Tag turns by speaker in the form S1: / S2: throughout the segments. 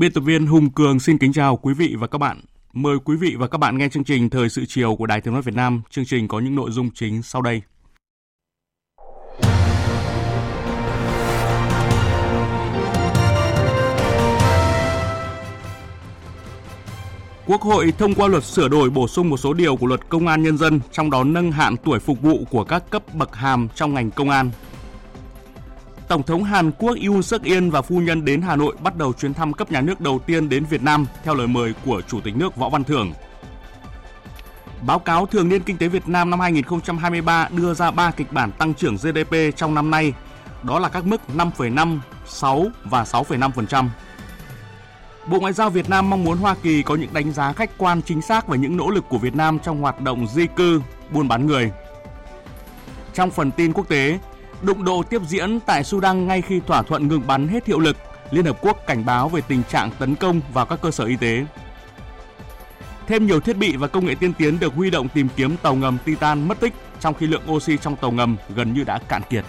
S1: Biên tập viên Hùng Cường xin kính chào quý vị và các bạn. Mời quý vị và các bạn nghe chương trình Thời sự chiều của Đài Tiếng nói Việt Nam. Chương trình có những nội dung chính sau đây. Quốc hội thông qua luật sửa đổi bổ sung một số điều của luật công an nhân dân, trong đó nâng hạn tuổi phục vụ của các cấp bậc hàm trong ngành công an. Tổng thống Hàn Quốc Yoon suk yeol và phu nhân đến Hà Nội bắt đầu chuyến thăm cấp nhà nước đầu tiên đến Việt Nam theo lời mời của Chủ tịch nước Võ Văn Thưởng. Báo cáo thường niên kinh tế Việt Nam năm 2023 đưa ra 3 kịch bản tăng trưởng GDP trong năm nay, đó là các mức 5,5, 6 và 6,5%. Bộ Ngoại giao Việt Nam mong muốn Hoa Kỳ có những đánh giá khách quan chính xác về những nỗ lực của Việt Nam trong hoạt động di cư, buôn bán người. Trong phần tin quốc tế, đụng độ tiếp diễn tại Sudan ngay khi thỏa thuận ngừng bắn hết hiệu lực, Liên Hợp Quốc cảnh báo về tình trạng tấn công vào các cơ sở y tế. Thêm nhiều thiết bị và công nghệ tiên tiến được huy động tìm kiếm tàu ngầm Titan mất tích trong khi lượng oxy trong tàu ngầm gần như đã cạn kiệt.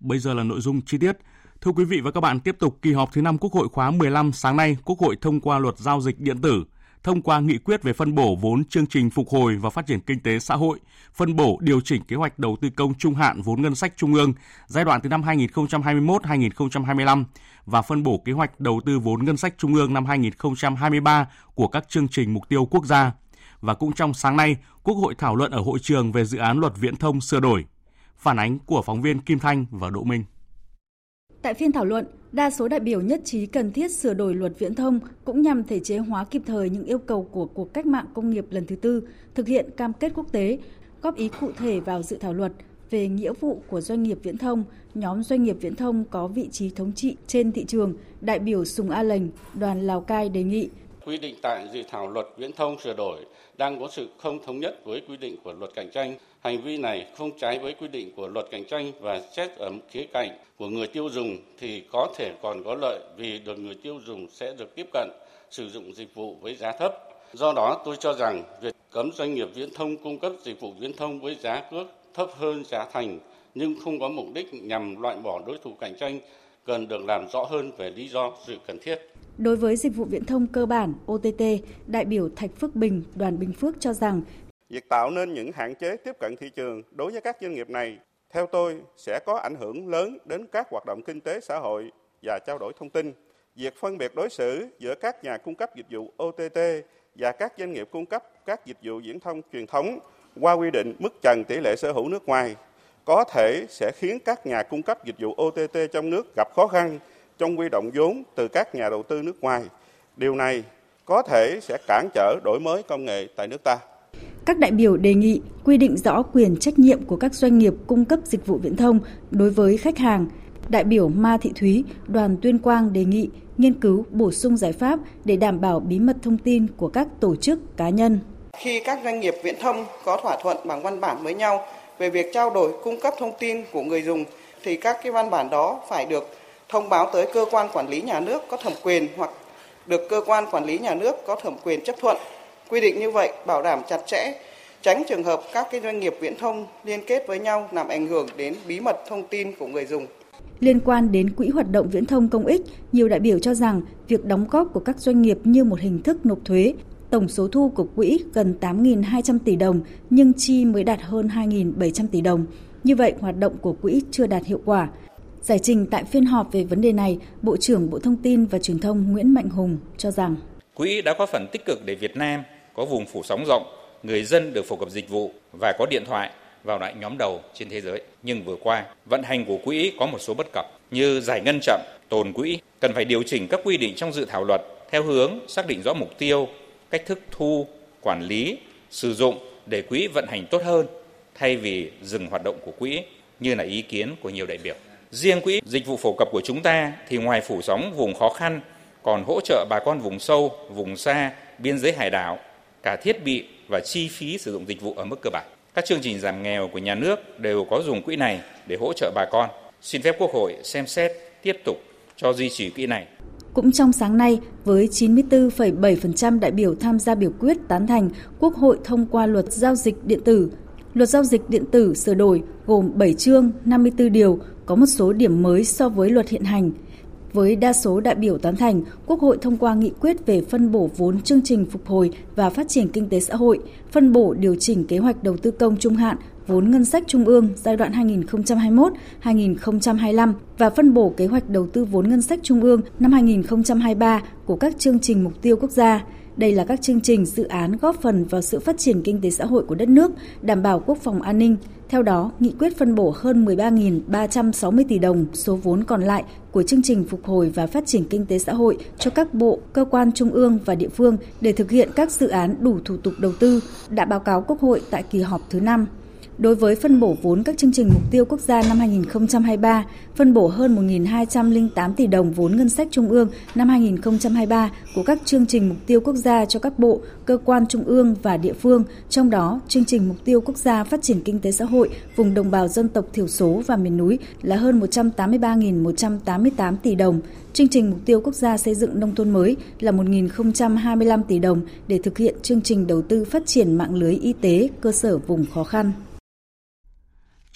S1: Bây giờ là nội dung chi tiết. Thưa quý vị và các bạn, tiếp tục kỳ họp thứ 5 Quốc hội khóa 15 sáng nay, Quốc hội thông qua luật giao dịch điện tử, thông qua nghị quyết về phân bổ vốn chương trình phục hồi và phát triển kinh tế xã hội, phân bổ điều chỉnh kế hoạch đầu tư công trung hạn vốn ngân sách trung ương giai đoạn từ năm 2021-2025 và phân bổ kế hoạch đầu tư vốn ngân sách trung ương năm 2023 của các chương trình mục tiêu quốc gia. Và cũng trong sáng nay, Quốc hội thảo luận ở hội trường về dự án luật viễn thông sửa đổi. Phản ánh của phóng viên Kim Thanh và Đỗ Minh.
S2: Tại phiên thảo luận, đa số đại biểu nhất trí cần thiết sửa đổi luật viễn thông cũng nhằm thể chế hóa kịp thời những yêu cầu của cuộc cách mạng công nghiệp lần thứ tư, thực hiện cam kết quốc tế, góp ý cụ thể vào dự thảo luật về nghĩa vụ của doanh nghiệp viễn thông, nhóm doanh nghiệp viễn thông có vị trí thống trị trên thị trường, đại biểu Sùng A Lành, đoàn Lào Cai đề nghị
S3: quy định tại dự thảo luật viễn thông sửa đổi đang có sự không thống nhất với quy định của luật cạnh tranh. Hành vi này không trái với quy định của luật cạnh tranh và xét ở khía cạnh của người tiêu dùng thì có thể còn có lợi vì được người tiêu dùng sẽ được tiếp cận, sử dụng dịch vụ với giá thấp. Do đó, tôi cho rằng việc cấm doanh nghiệp viễn thông cung cấp dịch vụ viễn thông với giá cước thấp hơn giá thành nhưng không có mục đích nhằm loại bỏ đối thủ cạnh tranh cần được làm rõ hơn về lý do sự cần thiết.
S2: Đối với dịch vụ viễn thông cơ bản OTT, đại biểu Thạch Phước Bình, đoàn Bình Phước cho rằng
S4: việc tạo nên những hạn chế tiếp cận thị trường đối với các doanh nghiệp này theo tôi sẽ có ảnh hưởng lớn đến các hoạt động kinh tế xã hội và trao đổi thông tin. Việc phân biệt đối xử giữa các nhà cung cấp dịch vụ OTT và các doanh nghiệp cung cấp các dịch vụ viễn thông truyền thống qua quy định mức trần tỷ lệ sở hữu nước ngoài có thể sẽ khiến các nhà cung cấp dịch vụ OTT trong nước gặp khó khăn trong quy động vốn từ các nhà đầu tư nước ngoài. Điều này có thể sẽ cản trở đổi mới công nghệ tại nước ta.
S2: Các đại biểu đề nghị quy định rõ quyền trách nhiệm của các doanh nghiệp cung cấp dịch vụ viễn thông đối với khách hàng. Đại biểu Ma Thị Thúy, đoàn Tuyên Quang đề nghị nghiên cứu bổ sung giải pháp để đảm bảo bí mật thông tin của các tổ chức cá nhân.
S5: Khi các doanh nghiệp viễn thông có thỏa thuận bằng văn bản với nhau về việc trao đổi cung cấp thông tin của người dùng thì các cái văn bản đó phải được thông báo tới cơ quan quản lý nhà nước có thẩm quyền hoặc được cơ quan quản lý nhà nước có thẩm quyền chấp thuận. Quy định như vậy bảo đảm chặt chẽ, tránh trường hợp các cái doanh nghiệp viễn thông liên kết với nhau làm ảnh hưởng đến bí mật thông tin của người dùng.
S2: Liên quan đến quỹ hoạt động viễn thông công ích, nhiều đại biểu cho rằng việc đóng góp của các doanh nghiệp như một hình thức nộp thuế, tổng số thu của quỹ gần 8.200 tỷ đồng nhưng chi mới đạt hơn 2.700 tỷ đồng. Như vậy, hoạt động của quỹ chưa đạt hiệu quả. Giải trình tại phiên họp về vấn đề này, Bộ trưởng Bộ Thông tin và Truyền thông Nguyễn Mạnh Hùng cho rằng
S6: Quỹ đã có phần tích cực để Việt Nam có vùng phủ sóng rộng người dân được phổ cập dịch vụ và có điện thoại vào loại nhóm đầu trên thế giới. Nhưng vừa qua, vận hành của quỹ có một số bất cập như giải ngân chậm, tồn quỹ, cần phải điều chỉnh các quy định trong dự thảo luật theo hướng xác định rõ mục tiêu, cách thức thu, quản lý, sử dụng để quỹ vận hành tốt hơn thay vì dừng hoạt động của quỹ như là ý kiến của nhiều đại biểu. Riêng quỹ dịch vụ phổ cập của chúng ta thì ngoài phủ sóng vùng khó khăn còn hỗ trợ bà con vùng sâu, vùng xa, biên giới hải đảo cả thiết bị và chi phí sử dụng dịch vụ ở mức cơ bản. Các chương trình giảm nghèo của nhà nước đều có dùng quỹ này để hỗ trợ bà con. Xin phép Quốc hội xem xét tiếp tục cho duy trì quỹ này.
S2: Cũng trong sáng nay, với 94,7% đại biểu tham gia biểu quyết tán thành, Quốc hội thông qua luật giao dịch điện tử. Luật giao dịch điện tử sửa đổi gồm 7 chương, 54 điều, có một số điểm mới so với luật hiện hành. Với đa số đại biểu tán thành, Quốc hội thông qua nghị quyết về phân bổ vốn chương trình phục hồi và phát triển kinh tế xã hội, phân bổ điều chỉnh kế hoạch đầu tư công trung hạn vốn ngân sách trung ương giai đoạn 2021-2025 và phân bổ kế hoạch đầu tư vốn ngân sách trung ương năm 2023 của các chương trình mục tiêu quốc gia. Đây là các chương trình dự án góp phần vào sự phát triển kinh tế xã hội của đất nước, đảm bảo quốc phòng an ninh. Theo đó, nghị quyết phân bổ hơn 13.360 tỷ đồng số vốn còn lại của chương trình phục hồi và phát triển kinh tế xã hội cho các bộ, cơ quan trung ương và địa phương để thực hiện các dự án đủ thủ tục đầu tư, đã báo cáo Quốc hội tại kỳ họp thứ 5. Đối với phân bổ vốn các chương trình mục tiêu quốc gia năm 2023, phân bổ hơn 1.208 tỷ đồng vốn ngân sách trung ương năm 2023 của các chương trình mục tiêu quốc gia cho các bộ, cơ quan trung ương và địa phương, trong đó chương trình mục tiêu quốc gia phát triển kinh tế xã hội vùng đồng bào dân tộc thiểu số và miền núi là hơn 183.188 tỷ đồng, chương trình mục tiêu quốc gia xây dựng nông thôn mới là 1.025 tỷ đồng để thực hiện chương trình đầu tư phát triển mạng lưới y tế cơ sở vùng khó khăn.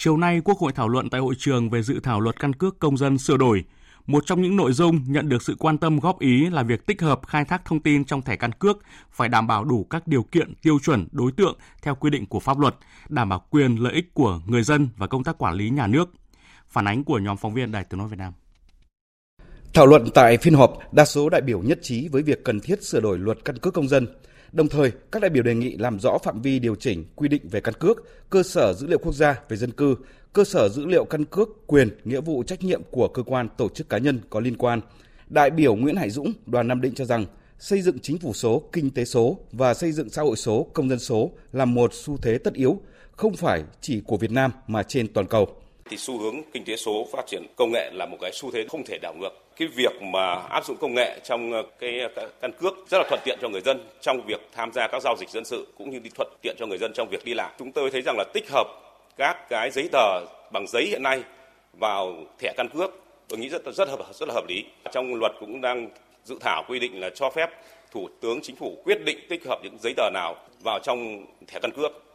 S1: Chiều nay, Quốc hội thảo luận tại hội trường về dự thảo luật căn cước công dân sửa đổi. Một trong những nội dung nhận được sự quan tâm góp ý là việc tích hợp khai thác thông tin trong thẻ căn cước phải đảm bảo đủ các điều kiện, tiêu chuẩn, đối tượng theo quy định của pháp luật, đảm bảo quyền lợi ích của người dân và công tác quản lý nhà nước. Phản ánh của nhóm phóng viên Đài Tiếng nói Việt Nam.
S7: Thảo luận tại phiên họp, đa số đại biểu nhất trí với việc cần thiết sửa đổi luật căn cước công dân. Đồng thời, các đại biểu đề nghị làm rõ phạm vi điều chỉnh quy định về căn cước, cơ sở dữ liệu quốc gia về dân cư, cơ sở dữ liệu căn cước, quyền, nghĩa vụ trách nhiệm của cơ quan tổ chức cá nhân có liên quan. Đại biểu Nguyễn Hải Dũng, đoàn Nam Định cho rằng xây dựng chính phủ số, kinh tế số và xây dựng xã hội số, công dân số là một xu thế tất yếu, không phải chỉ của Việt Nam mà trên toàn cầu
S8: thì xu hướng kinh tế số phát triển công nghệ là một cái xu thế không thể đảo ngược. Cái việc mà áp dụng công nghệ trong ờ, cái ờ, căn cước rất là thuận tiện cho người dân trong việc tham gia các giao dịch dân sự cũng như đi thuận tiện cho người dân trong việc đi lại. Chúng tôi thấy rằng là tích hợp các cái giấy tờ bằng giấy hiện nay vào thẻ căn cước, tôi nghĩ rất rất hợp, rất là hợp lý. Trong luật cũng đang dự thảo quy định là cho phép thủ tướng chính phủ quyết định tích hợp những giấy tờ nào vào trong thẻ căn cước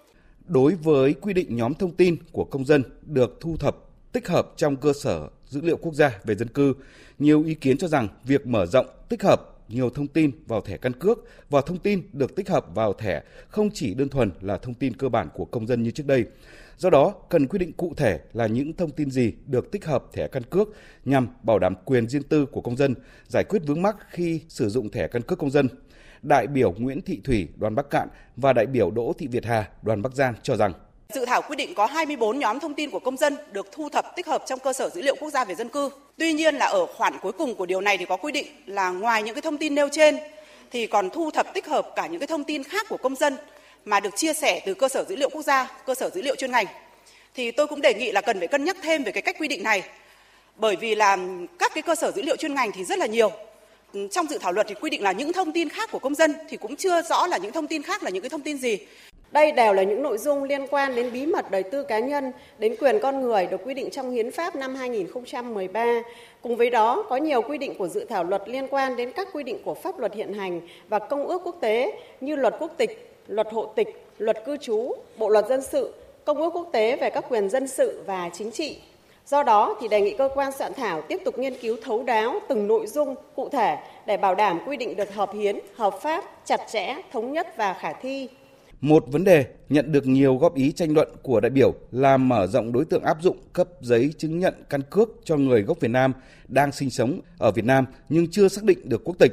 S7: đối với quy định nhóm thông tin của công dân được thu thập tích hợp trong cơ sở dữ liệu quốc gia về dân cư, nhiều ý kiến cho rằng việc mở rộng tích hợp nhiều thông tin vào thẻ căn cước và thông tin được tích hợp vào thẻ không chỉ đơn thuần là thông tin cơ bản của công dân như trước đây. Do đó, cần quy định cụ thể là những thông tin gì được tích hợp thẻ căn cước nhằm bảo đảm quyền riêng tư của công dân, giải quyết vướng mắc khi sử dụng thẻ căn cước công dân đại biểu Nguyễn Thị Thủy, đoàn Bắc Cạn và đại biểu Đỗ Thị Việt Hà, đoàn Bắc Giang cho rằng
S9: Dự thảo quy định có 24 nhóm thông tin của công dân được thu thập tích hợp trong cơ sở dữ liệu quốc gia về dân cư. Tuy nhiên là ở khoản cuối cùng của điều này thì có quy định là ngoài những cái thông tin nêu trên thì còn thu thập tích hợp cả những cái thông tin khác của công dân mà được chia sẻ từ cơ sở dữ liệu quốc gia, cơ sở dữ liệu chuyên ngành. Thì tôi cũng đề nghị là cần phải cân nhắc thêm về cái cách quy định này. Bởi vì là các cái cơ sở dữ liệu chuyên ngành thì rất là nhiều trong dự thảo luật thì quy định là những thông tin khác của công dân thì cũng chưa rõ là những thông tin khác là những cái thông tin gì.
S10: Đây đều là những nội dung liên quan đến bí mật đời tư cá nhân, đến quyền con người được quy định trong Hiến pháp năm 2013. Cùng với đó, có nhiều quy định của dự thảo luật liên quan đến các quy định của pháp luật hiện hành và công ước quốc tế như luật quốc tịch, luật hộ tịch, luật cư trú, bộ luật dân sự, công ước quốc tế về các quyền dân sự và chính trị, Do đó thì đề nghị cơ quan soạn thảo tiếp tục nghiên cứu thấu đáo từng nội dung cụ thể để bảo đảm quy định được hợp hiến, hợp pháp, chặt chẽ, thống nhất và khả thi.
S7: Một vấn đề nhận được nhiều góp ý tranh luận của đại biểu là mở rộng đối tượng áp dụng cấp giấy chứng nhận căn cước cho người gốc Việt Nam đang sinh sống ở Việt Nam nhưng chưa xác định được quốc tịch.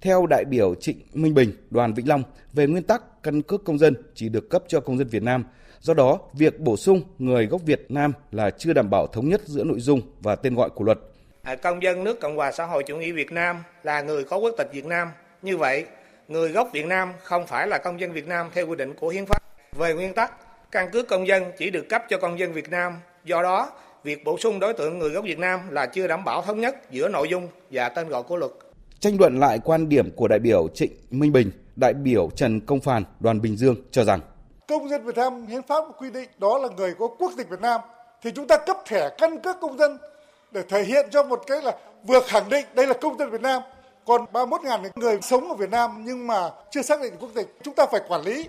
S7: Theo đại biểu Trịnh Minh Bình, đoàn Vĩnh Long, về nguyên tắc căn cước công dân chỉ được cấp cho công dân Việt Nam. Do đó, việc bổ sung người gốc Việt Nam là chưa đảm bảo thống nhất giữa nội dung và tên gọi của luật.
S11: À, công dân nước Cộng hòa xã hội chủ nghĩa Việt Nam là người có quốc tịch Việt Nam. Như vậy, người gốc Việt Nam không phải là công dân Việt Nam theo quy định của hiến pháp. Về nguyên tắc, căn cước công dân chỉ được cấp cho công dân Việt Nam. Do đó, việc bổ sung đối tượng người gốc Việt Nam là chưa đảm bảo thống nhất giữa nội dung và tên gọi của luật.
S7: Tranh luận lại quan điểm của đại biểu Trịnh Minh Bình, đại biểu Trần Công Phàn, đoàn Bình Dương cho rằng
S12: công dân Việt Nam hiến pháp quy định đó là người có quốc tịch Việt Nam, thì chúng ta cấp thẻ căn cước công dân để thể hiện cho một cái là vừa khẳng định đây là công dân Việt Nam. Còn 31.000 người sống ở Việt Nam nhưng mà chưa xác định quốc tịch, chúng ta phải quản lý.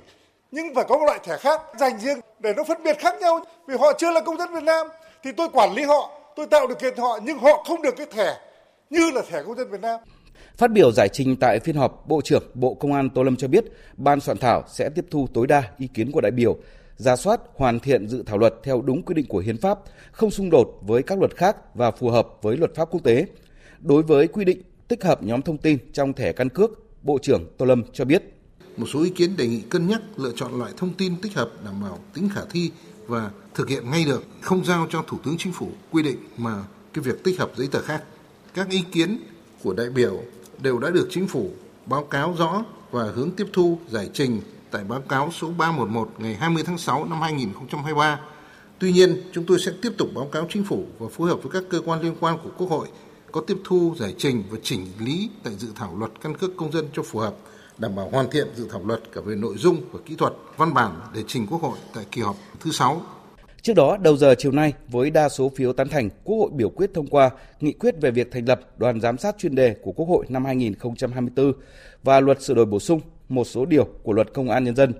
S12: Nhưng phải có một loại thẻ khác dành riêng để nó phân biệt khác nhau. Vì họ chưa là công dân Việt Nam thì tôi quản lý họ, tôi tạo điều kiện cho họ, nhưng họ không được cái thẻ như là thẻ công dân Việt Nam.
S7: Phát biểu giải trình tại phiên họp, Bộ trưởng Bộ Công an Tô Lâm cho biết, ban soạn thảo sẽ tiếp thu tối đa ý kiến của đại biểu, ra soát hoàn thiện dự thảo luật theo đúng quy định của hiến pháp, không xung đột với các luật khác và phù hợp với luật pháp quốc tế. Đối với quy định tích hợp nhóm thông tin trong thẻ căn cước, Bộ trưởng Tô Lâm cho biết.
S13: Một số ý kiến đề nghị cân nhắc lựa chọn loại thông tin tích hợp đảm bảo tính khả thi và thực hiện ngay được, không giao cho Thủ tướng Chính phủ quy định mà cái việc tích hợp giấy tờ khác. Các ý kiến của đại biểu đều đã được chính phủ báo cáo rõ và hướng tiếp thu giải trình tại báo cáo số 311 ngày 20 tháng 6 năm 2023. Tuy nhiên, chúng tôi sẽ tiếp tục báo cáo chính phủ và phối hợp với các cơ quan liên quan của Quốc hội có tiếp thu, giải trình và chỉnh lý tại dự thảo luật căn cước công dân cho phù hợp, đảm bảo hoàn thiện dự thảo luật cả về nội dung và kỹ thuật văn bản để trình Quốc hội tại kỳ họp thứ 6
S7: Trước đó, đầu giờ chiều nay, với đa số phiếu tán thành, Quốc hội biểu quyết thông qua nghị quyết về việc thành lập đoàn giám sát chuyên đề của Quốc hội năm 2024 và luật sửa đổi bổ sung một số điều của luật công an nhân dân.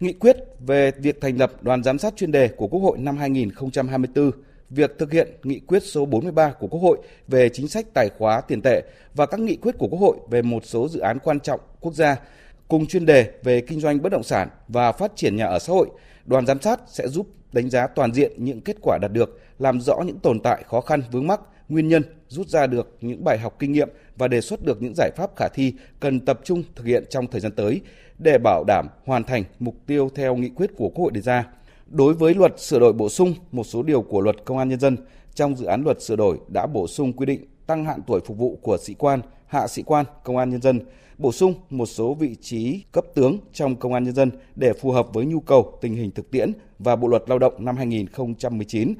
S7: Nghị quyết về việc thành lập đoàn giám sát chuyên đề của Quốc hội năm 2024 việc thực hiện nghị quyết số 43 của Quốc hội về chính sách tài khóa tiền tệ và các nghị quyết của Quốc hội về một số dự án quan trọng quốc gia cùng chuyên đề về kinh doanh bất động sản và phát triển nhà ở xã hội, đoàn giám sát sẽ giúp đánh giá toàn diện những kết quả đạt được, làm rõ những tồn tại khó khăn vướng mắc, nguyên nhân, rút ra được những bài học kinh nghiệm và đề xuất được những giải pháp khả thi cần tập trung thực hiện trong thời gian tới để bảo đảm hoàn thành mục tiêu theo nghị quyết của Quốc hội đề ra. Đối với luật sửa đổi bổ sung một số điều của luật Công an nhân dân, trong dự án luật sửa đổi đã bổ sung quy định tăng hạn tuổi phục vụ của sĩ quan, hạ sĩ quan công an nhân dân, bổ sung một số vị trí cấp tướng trong công an nhân dân để phù hợp với nhu cầu tình hình thực tiễn và Bộ luật Lao động năm 2019.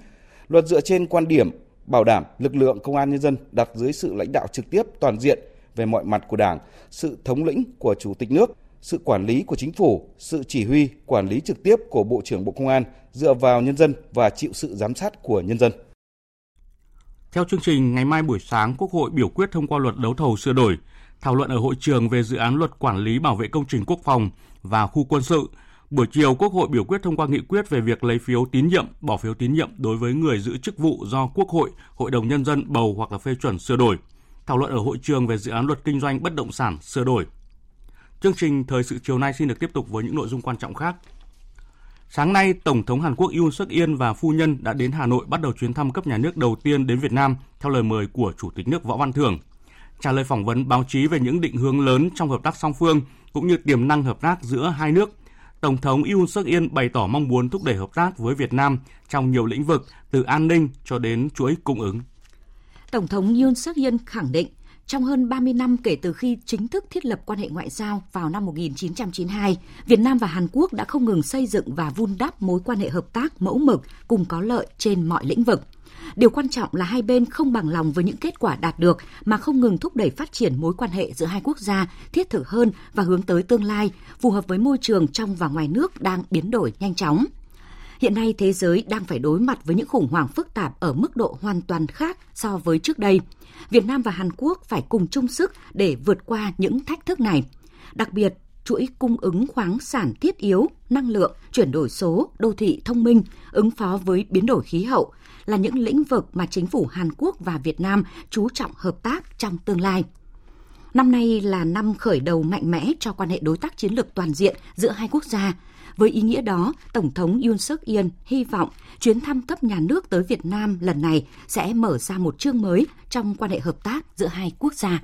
S7: Luật dựa trên quan điểm bảo đảm lực lượng công an nhân dân đặt dưới sự lãnh đạo trực tiếp toàn diện về mọi mặt của Đảng, sự thống lĩnh của Chủ tịch nước, sự quản lý của chính phủ, sự chỉ huy, quản lý trực tiếp của Bộ trưởng Bộ Công an dựa vào nhân dân và chịu sự giám sát của nhân dân.
S1: Theo chương trình, ngày mai buổi sáng, Quốc hội biểu quyết thông qua luật đấu thầu sửa đổi, thảo luận ở hội trường về dự án luật quản lý bảo vệ công trình quốc phòng và khu quân sự. Buổi chiều, Quốc hội biểu quyết thông qua nghị quyết về việc lấy phiếu tín nhiệm, bỏ phiếu tín nhiệm đối với người giữ chức vụ do Quốc hội, Hội đồng Nhân dân bầu hoặc là phê chuẩn sửa đổi. Thảo luận ở hội trường về dự án luật kinh doanh bất động sản sửa đổi. Chương trình thời sự chiều nay xin được tiếp tục với những nội dung quan trọng khác. Sáng nay, Tổng thống Hàn Quốc Yoon suk yeol và phu nhân đã đến Hà Nội bắt đầu chuyến thăm cấp nhà nước đầu tiên đến Việt Nam theo lời mời của Chủ tịch nước Võ Văn Thưởng. Trả lời phỏng vấn báo chí về những định hướng lớn trong hợp tác song phương cũng như tiềm năng hợp tác giữa hai nước, Tổng thống Yoon suk yeol bày tỏ mong muốn thúc đẩy hợp tác với Việt Nam trong nhiều lĩnh vực từ an ninh cho đến chuỗi cung ứng.
S14: Tổng thống Yoon suk yeol khẳng định trong hơn 30 năm kể từ khi chính thức thiết lập quan hệ ngoại giao vào năm 1992, Việt Nam và Hàn Quốc đã không ngừng xây dựng và vun đắp mối quan hệ hợp tác mẫu mực cùng có lợi trên mọi lĩnh vực. Điều quan trọng là hai bên không bằng lòng với những kết quả đạt được mà không ngừng thúc đẩy phát triển mối quan hệ giữa hai quốc gia thiết thực hơn và hướng tới tương lai, phù hợp với môi trường trong và ngoài nước đang biến đổi nhanh chóng. Hiện nay thế giới đang phải đối mặt với những khủng hoảng phức tạp ở mức độ hoàn toàn khác so với trước đây. Việt Nam và Hàn Quốc phải cùng chung sức để vượt qua những thách thức này. Đặc biệt, chuỗi cung ứng khoáng sản thiết yếu, năng lượng, chuyển đổi số, đô thị thông minh, ứng phó với biến đổi khí hậu là những lĩnh vực mà chính phủ Hàn Quốc và Việt Nam chú trọng hợp tác trong tương lai. Năm nay là năm khởi đầu mạnh mẽ cho quan hệ đối tác chiến lược toàn diện giữa hai quốc gia. Với ý nghĩa đó, Tổng thống Yoon suk yeol hy vọng chuyến thăm cấp nhà nước tới Việt Nam lần này sẽ mở ra một chương mới trong quan hệ hợp tác giữa hai quốc gia.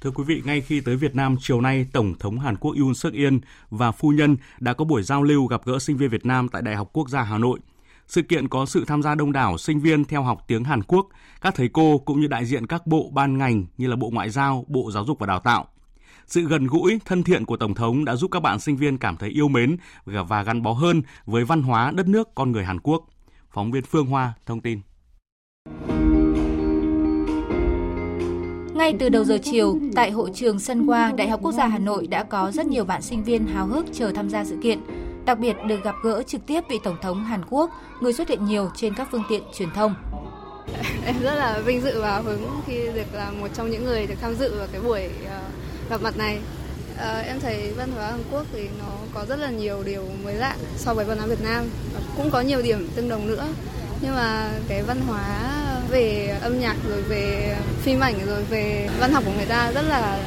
S1: Thưa quý vị, ngay khi tới Việt Nam chiều nay, Tổng thống Hàn Quốc Yoon suk yeol và phu nhân đã có buổi giao lưu gặp gỡ sinh viên Việt Nam tại Đại học Quốc gia Hà Nội. Sự kiện có sự tham gia đông đảo sinh viên theo học tiếng Hàn Quốc, các thầy cô cũng như đại diện các bộ ban ngành như là Bộ Ngoại giao, Bộ Giáo dục và Đào tạo. Sự gần gũi, thân thiện của Tổng thống đã giúp các bạn sinh viên cảm thấy yêu mến và gắn bó hơn với văn hóa đất nước con người Hàn Quốc. Phóng viên Phương Hoa thông tin.
S15: Ngay từ đầu giờ chiều, tại hội trường Sân qua Đại học Quốc gia Hà Nội đã có rất nhiều bạn sinh viên háo hức chờ tham gia sự kiện, đặc biệt được gặp gỡ trực tiếp vị Tổng thống Hàn Quốc, người xuất hiện nhiều trên các phương tiện truyền thông.
S16: Em rất là vinh dự và hứng khi được là một trong những người được tham dự vào cái buổi ờ, gặp mặt này. À, em thấy văn hóa Hàn Quốc thì nó có rất là nhiều điều mới lạ so với văn hóa Việt Nam, cũng có nhiều điểm tương đồng nữa. Nhưng mà cái văn hóa về âm nhạc rồi về phim ảnh rồi về văn học của người ta rất là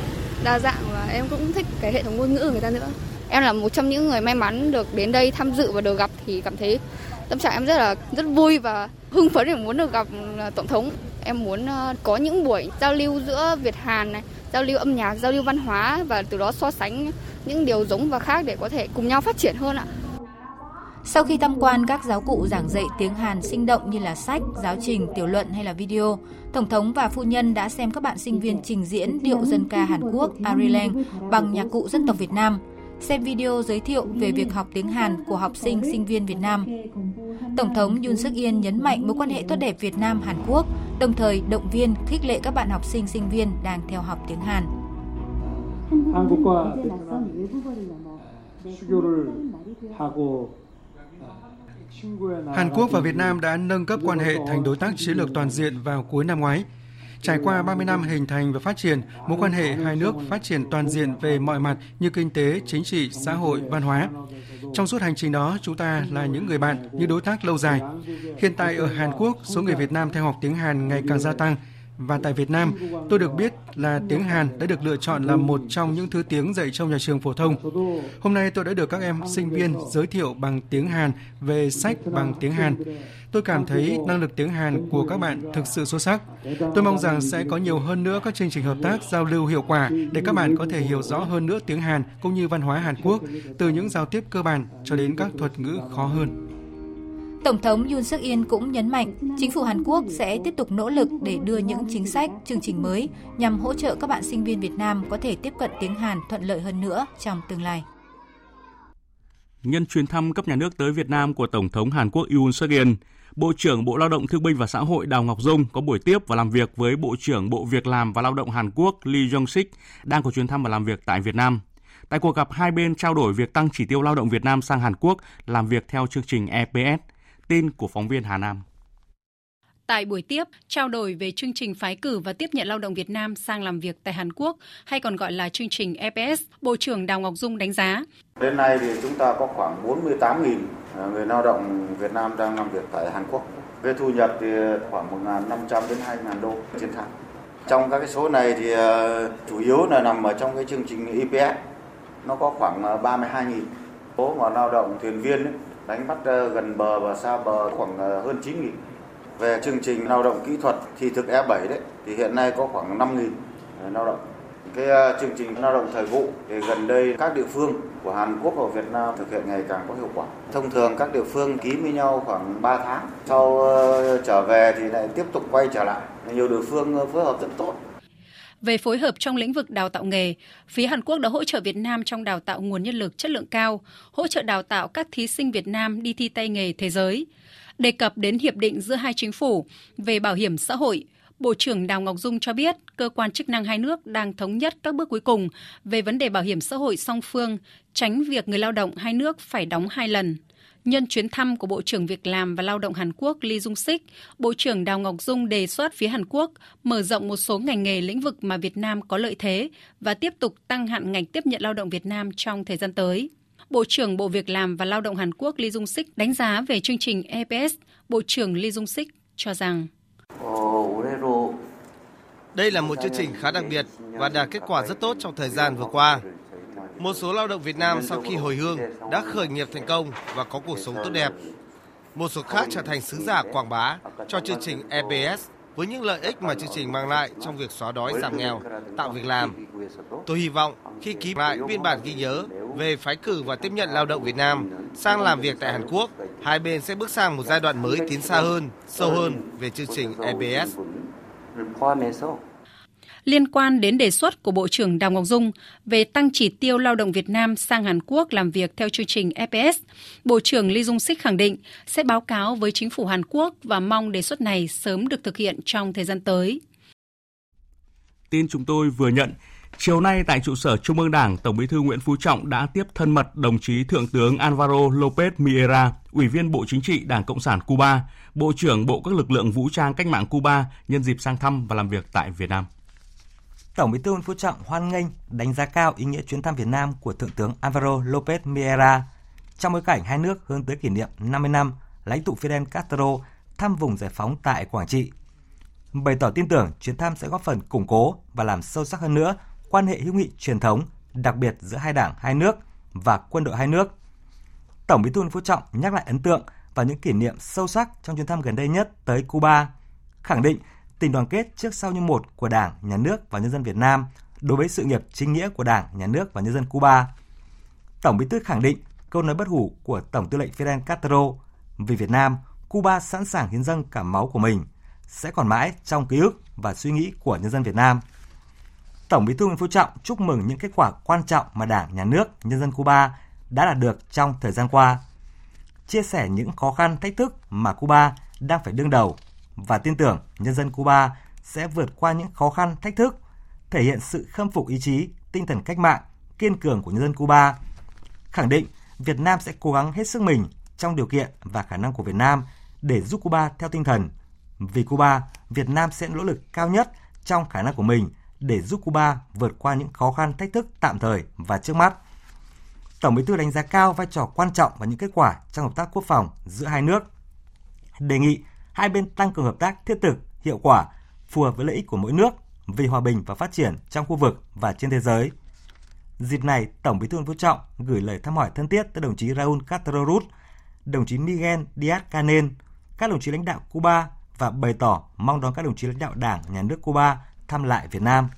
S16: đa dạng và em cũng thích cái hệ thống ngôn ngữ của người ta nữa.
S17: Em là một trong những người may mắn được đến đây tham dự và được gặp thì cảm thấy tâm trạng em rất là rất vui và hưng phấn để muốn được gặp ờ, tổng thống. Em muốn ờ, có những buổi giao lưu giữa Việt Hàn này, giao lưu âm nhạc, giao lưu văn hóa và từ đó so sánh những điều giống và khác để có thể cùng nhau phát triển hơn ạ.
S15: Sau khi tham quan các giáo cụ giảng dạy tiếng Hàn sinh động như là sách, giáo trình, tiểu luận hay là video, Tổng thống và phu nhân đã xem các bạn sinh viên trình diễn điệu dân ca Hàn Quốc Arirang bằng nhạc cụ dân tộc Việt Nam, xem video giới thiệu về việc học tiếng Hàn của học sinh sinh viên Việt Nam. Tổng thống Yoon suk yeol nhấn mạnh mối quan hệ tốt đẹp Việt Nam Hàn Quốc, đồng thời động viên khích lệ các bạn học sinh sinh viên đang theo học tiếng Hàn. 한국과
S18: Hàn Quốc và Việt Nam đã nâng cấp quan hệ thành đối tác chiến lược toàn diện vào cuối năm ngoái. Trải qua 30 năm hình thành và phát triển, mối quan hệ hai nước phát triển toàn diện về mọi mặt như kinh tế, chính trị, xã hội, văn hóa. Trong suốt hành trình đó, chúng ta là những người bạn, như đối tác lâu dài. Hiện tại ở Hàn Quốc, số người Việt Nam theo học tiếng Hàn ngày càng gia tăng và tại Việt Nam, tôi được biết là tiếng Hàn đã được lựa chọn là một trong những thứ tiếng dạy trong nhà trường phổ thông. Hôm nay tôi đã được các em sinh viên giới thiệu bằng tiếng Hàn về sách bằng tiếng Hàn. Tôi cảm thấy năng lực tiếng Hàn của các bạn thực sự xuất sắc. Tôi mong rằng sẽ có nhiều hơn nữa các chương trình hợp tác giao lưu hiệu quả để các bạn có thể hiểu rõ hơn nữa tiếng Hàn cũng như văn hóa Hàn Quốc từ những giao tiếp cơ bản cho đến các thuật ngữ khó hơn.
S15: Tổng thống Yoon suk yeol cũng nhấn mạnh chính phủ Hàn Quốc sẽ tiếp tục nỗ lực để đưa những chính sách, chương trình mới nhằm hỗ trợ các bạn sinh viên Việt Nam có thể tiếp cận tiếng Hàn thuận lợi hơn nữa trong tương lai.
S1: Nhân chuyến thăm cấp nhà nước tới Việt Nam của Tổng thống Hàn Quốc Yoon suk yeol, Bộ trưởng Bộ Lao động Thương binh và Xã hội Đào Ngọc Dung có buổi tiếp và làm việc với Bộ trưởng Bộ Việc làm và Lao động Hàn Quốc Lee Jong-sik đang có chuyến thăm và làm việc tại Việt Nam. Tại cuộc gặp, hai bên trao đổi việc tăng chỉ tiêu lao động Việt Nam sang Hàn Quốc làm việc theo chương trình EPS – Tin của phóng viên Hà Nam.
S19: Tại buổi tiếp, trao đổi về chương trình phái cử và tiếp nhận lao động Việt Nam sang làm việc tại Hàn Quốc, hay còn gọi là chương trình EPS, Bộ trưởng Đào Ngọc Dung đánh giá.
S20: Đến nay thì chúng ta có khoảng 48.000 à, người lao động Việt Nam đang làm việc tại Hàn Quốc. Về thu nhập thì khoảng 1.500 đến 2.000 đô trên tháng. Trong các cái số này thì à, chủ yếu là nằm ở trong cái chương trình EPS. Nó có khoảng 32.000 số mà lao động thuyền viên ấy, đánh bắt ờ, gần bờ và xa bờ khoảng ờ, hơn 9 nghìn. Về chương trình lao động kỹ thuật thì thực E7 đấy thì hiện nay có khoảng 5 nghìn ờ, lao động. Cái chương trình lao động thời vụ thì gần đây các địa phương của Hàn Quốc và Việt Nam thực hiện ngày càng có hiệu quả. Thông thường các địa phương ký với nhau khoảng 3 tháng, sau trở về thì lại tiếp tục quay trở lại. Nhiều địa phương phối hợp rất tốt
S19: về phối hợp trong lĩnh vực đào tạo nghề, phía Hàn Quốc đã hỗ trợ Việt Nam trong đào tạo nguồn nhân lực chất lượng cao, hỗ trợ đào tạo các thí sinh Việt Nam đi thi tay nghề thế giới. Đề cập đến hiệp định giữa hai chính phủ về bảo hiểm xã hội, Bộ trưởng Đào Ngọc Dung cho biết cơ quan chức năng hai nước đang thống nhất các bước cuối cùng về vấn đề bảo hiểm xã hội song phương, tránh việc người lao động hai nước phải đóng hai lần. Nhân chuyến thăm của Bộ trưởng Việc làm và Lao động Hàn Quốc Lee Jung Sik, Bộ trưởng Đào Ngọc Dung đề xuất phía Hàn Quốc mở rộng một số ngành nghề lĩnh vực mà Việt Nam có lợi thế và tiếp tục tăng hạn ngành tiếp nhận lao động Việt Nam trong thời gian tới. Bộ trưởng Bộ Việc làm và Lao động Hàn Quốc Lee Jung Sik đánh giá về chương trình EPS, Bộ trưởng Lee Jung Sik cho rằng
S21: đây là một chương trình khá đặc biệt và đạt kết quả rất tốt trong thời gian vừa qua. Một số lao động Việt Nam sau khi hồi hương đã khởi nghiệp thành công và có cuộc sống tốt đẹp. Một số khác trở thành sứ giả quảng bá cho chương trình EBS với những lợi ích mà chương trình mang lại trong việc xóa đói giảm nghèo, tạo việc làm. Tôi hy vọng khi ký lại biên bản ghi nhớ về phái cử và tiếp nhận lao động Việt Nam sang làm việc tại Hàn Quốc, hai bên sẽ bước sang một giai đoạn mới tiến xa hơn, sâu hơn về chương trình EBS.
S19: Liên quan đến đề xuất của Bộ trưởng Đào Ngọc Dung về tăng chỉ tiêu lao động Việt Nam sang Hàn Quốc làm việc theo chương trình EPS, Bộ trưởng Lee Dung Sik khẳng định sẽ báo cáo với chính phủ Hàn Quốc và mong đề xuất này sớm được thực hiện trong thời gian tới.
S1: Tin chúng tôi vừa nhận, Chiều nay tại trụ sở Trung ương Đảng, Tổng Bí thư Nguyễn Phú Trọng đã tiếp thân mật đồng chí Thượng tướng Alvaro Lopez Miera, Ủy viên Bộ Chính trị Đảng Cộng sản Cuba, Bộ trưởng Bộ các lực lượng vũ trang cách mạng Cuba nhân dịp sang thăm và làm việc tại Việt Nam.
S22: Tổng Bí thư Nguyễn Phú Trọng hoan nghênh, đánh giá cao ý nghĩa chuyến thăm Việt Nam của Thượng tướng Alvaro Lopez Miera trong bối cảnh hai nước hướng tới kỷ niệm 50 năm lãnh tụ Fidel Castro thăm vùng giải phóng tại Quảng Trị. Bày tỏ tin tưởng chuyến thăm sẽ góp phần củng cố và làm sâu sắc hơn nữa quan hệ hữu nghị truyền thống, đặc biệt giữa hai đảng, hai nước và quân đội hai nước. Tổng Bí thư Nguyễn Phú Trọng nhắc lại ấn tượng và những kỷ niệm sâu sắc trong chuyến thăm gần đây nhất tới Cuba, khẳng định tình đoàn kết trước sau như một của Đảng, Nhà nước và nhân dân Việt Nam đối với sự nghiệp chính nghĩa của Đảng, Nhà nước và nhân dân Cuba. Tổng Bí thư khẳng định câu nói bất hủ của Tổng tư lệnh Fidel Castro vì Việt Nam, Cuba sẵn sàng hiến dâng cả máu của mình sẽ còn mãi trong ký ức và suy nghĩ của nhân dân Việt Nam. Tổng Bí thư Nguyễn Phú Trọng chúc mừng những kết quả quan trọng mà Đảng, Nhà nước, nhân dân Cuba đã đạt được trong thời gian qua. Chia sẻ những khó khăn, thách thức mà Cuba đang phải đương đầu và tin tưởng nhân dân Cuba sẽ vượt qua những khó khăn, thách thức, thể hiện sự khâm phục ý chí, tinh thần cách mạng, kiên cường của nhân dân Cuba. Khẳng định Việt Nam sẽ cố gắng hết sức mình trong điều kiện và khả năng của Việt Nam để giúp Cuba theo tinh thần. Vì Cuba, Việt Nam sẽ nỗ lực cao nhất trong khả năng của mình để giúp Cuba vượt qua những khó khăn thách thức tạm thời và trước mắt. Tổng Bí thư đánh giá cao vai trò quan trọng và những kết quả trong hợp tác quốc phòng giữa hai nước. Đề nghị hai bên tăng cường hợp tác thiết thực, hiệu quả, phù hợp với lợi ích của mỗi nước vì hòa bình và phát triển trong khu vực và trên thế giới. Dịp này, Tổng Bí thư Nguyễn Phú Trọng gửi lời thăm hỏi thân thiết tới đồng chí Raúl Castro Ruz, đồng chí Miguel Díaz-Canel, các đồng chí lãnh đạo Cuba và bày tỏ mong đón các đồng chí lãnh đạo Đảng, Nhà nước Cuba thăm lại Việt Nam.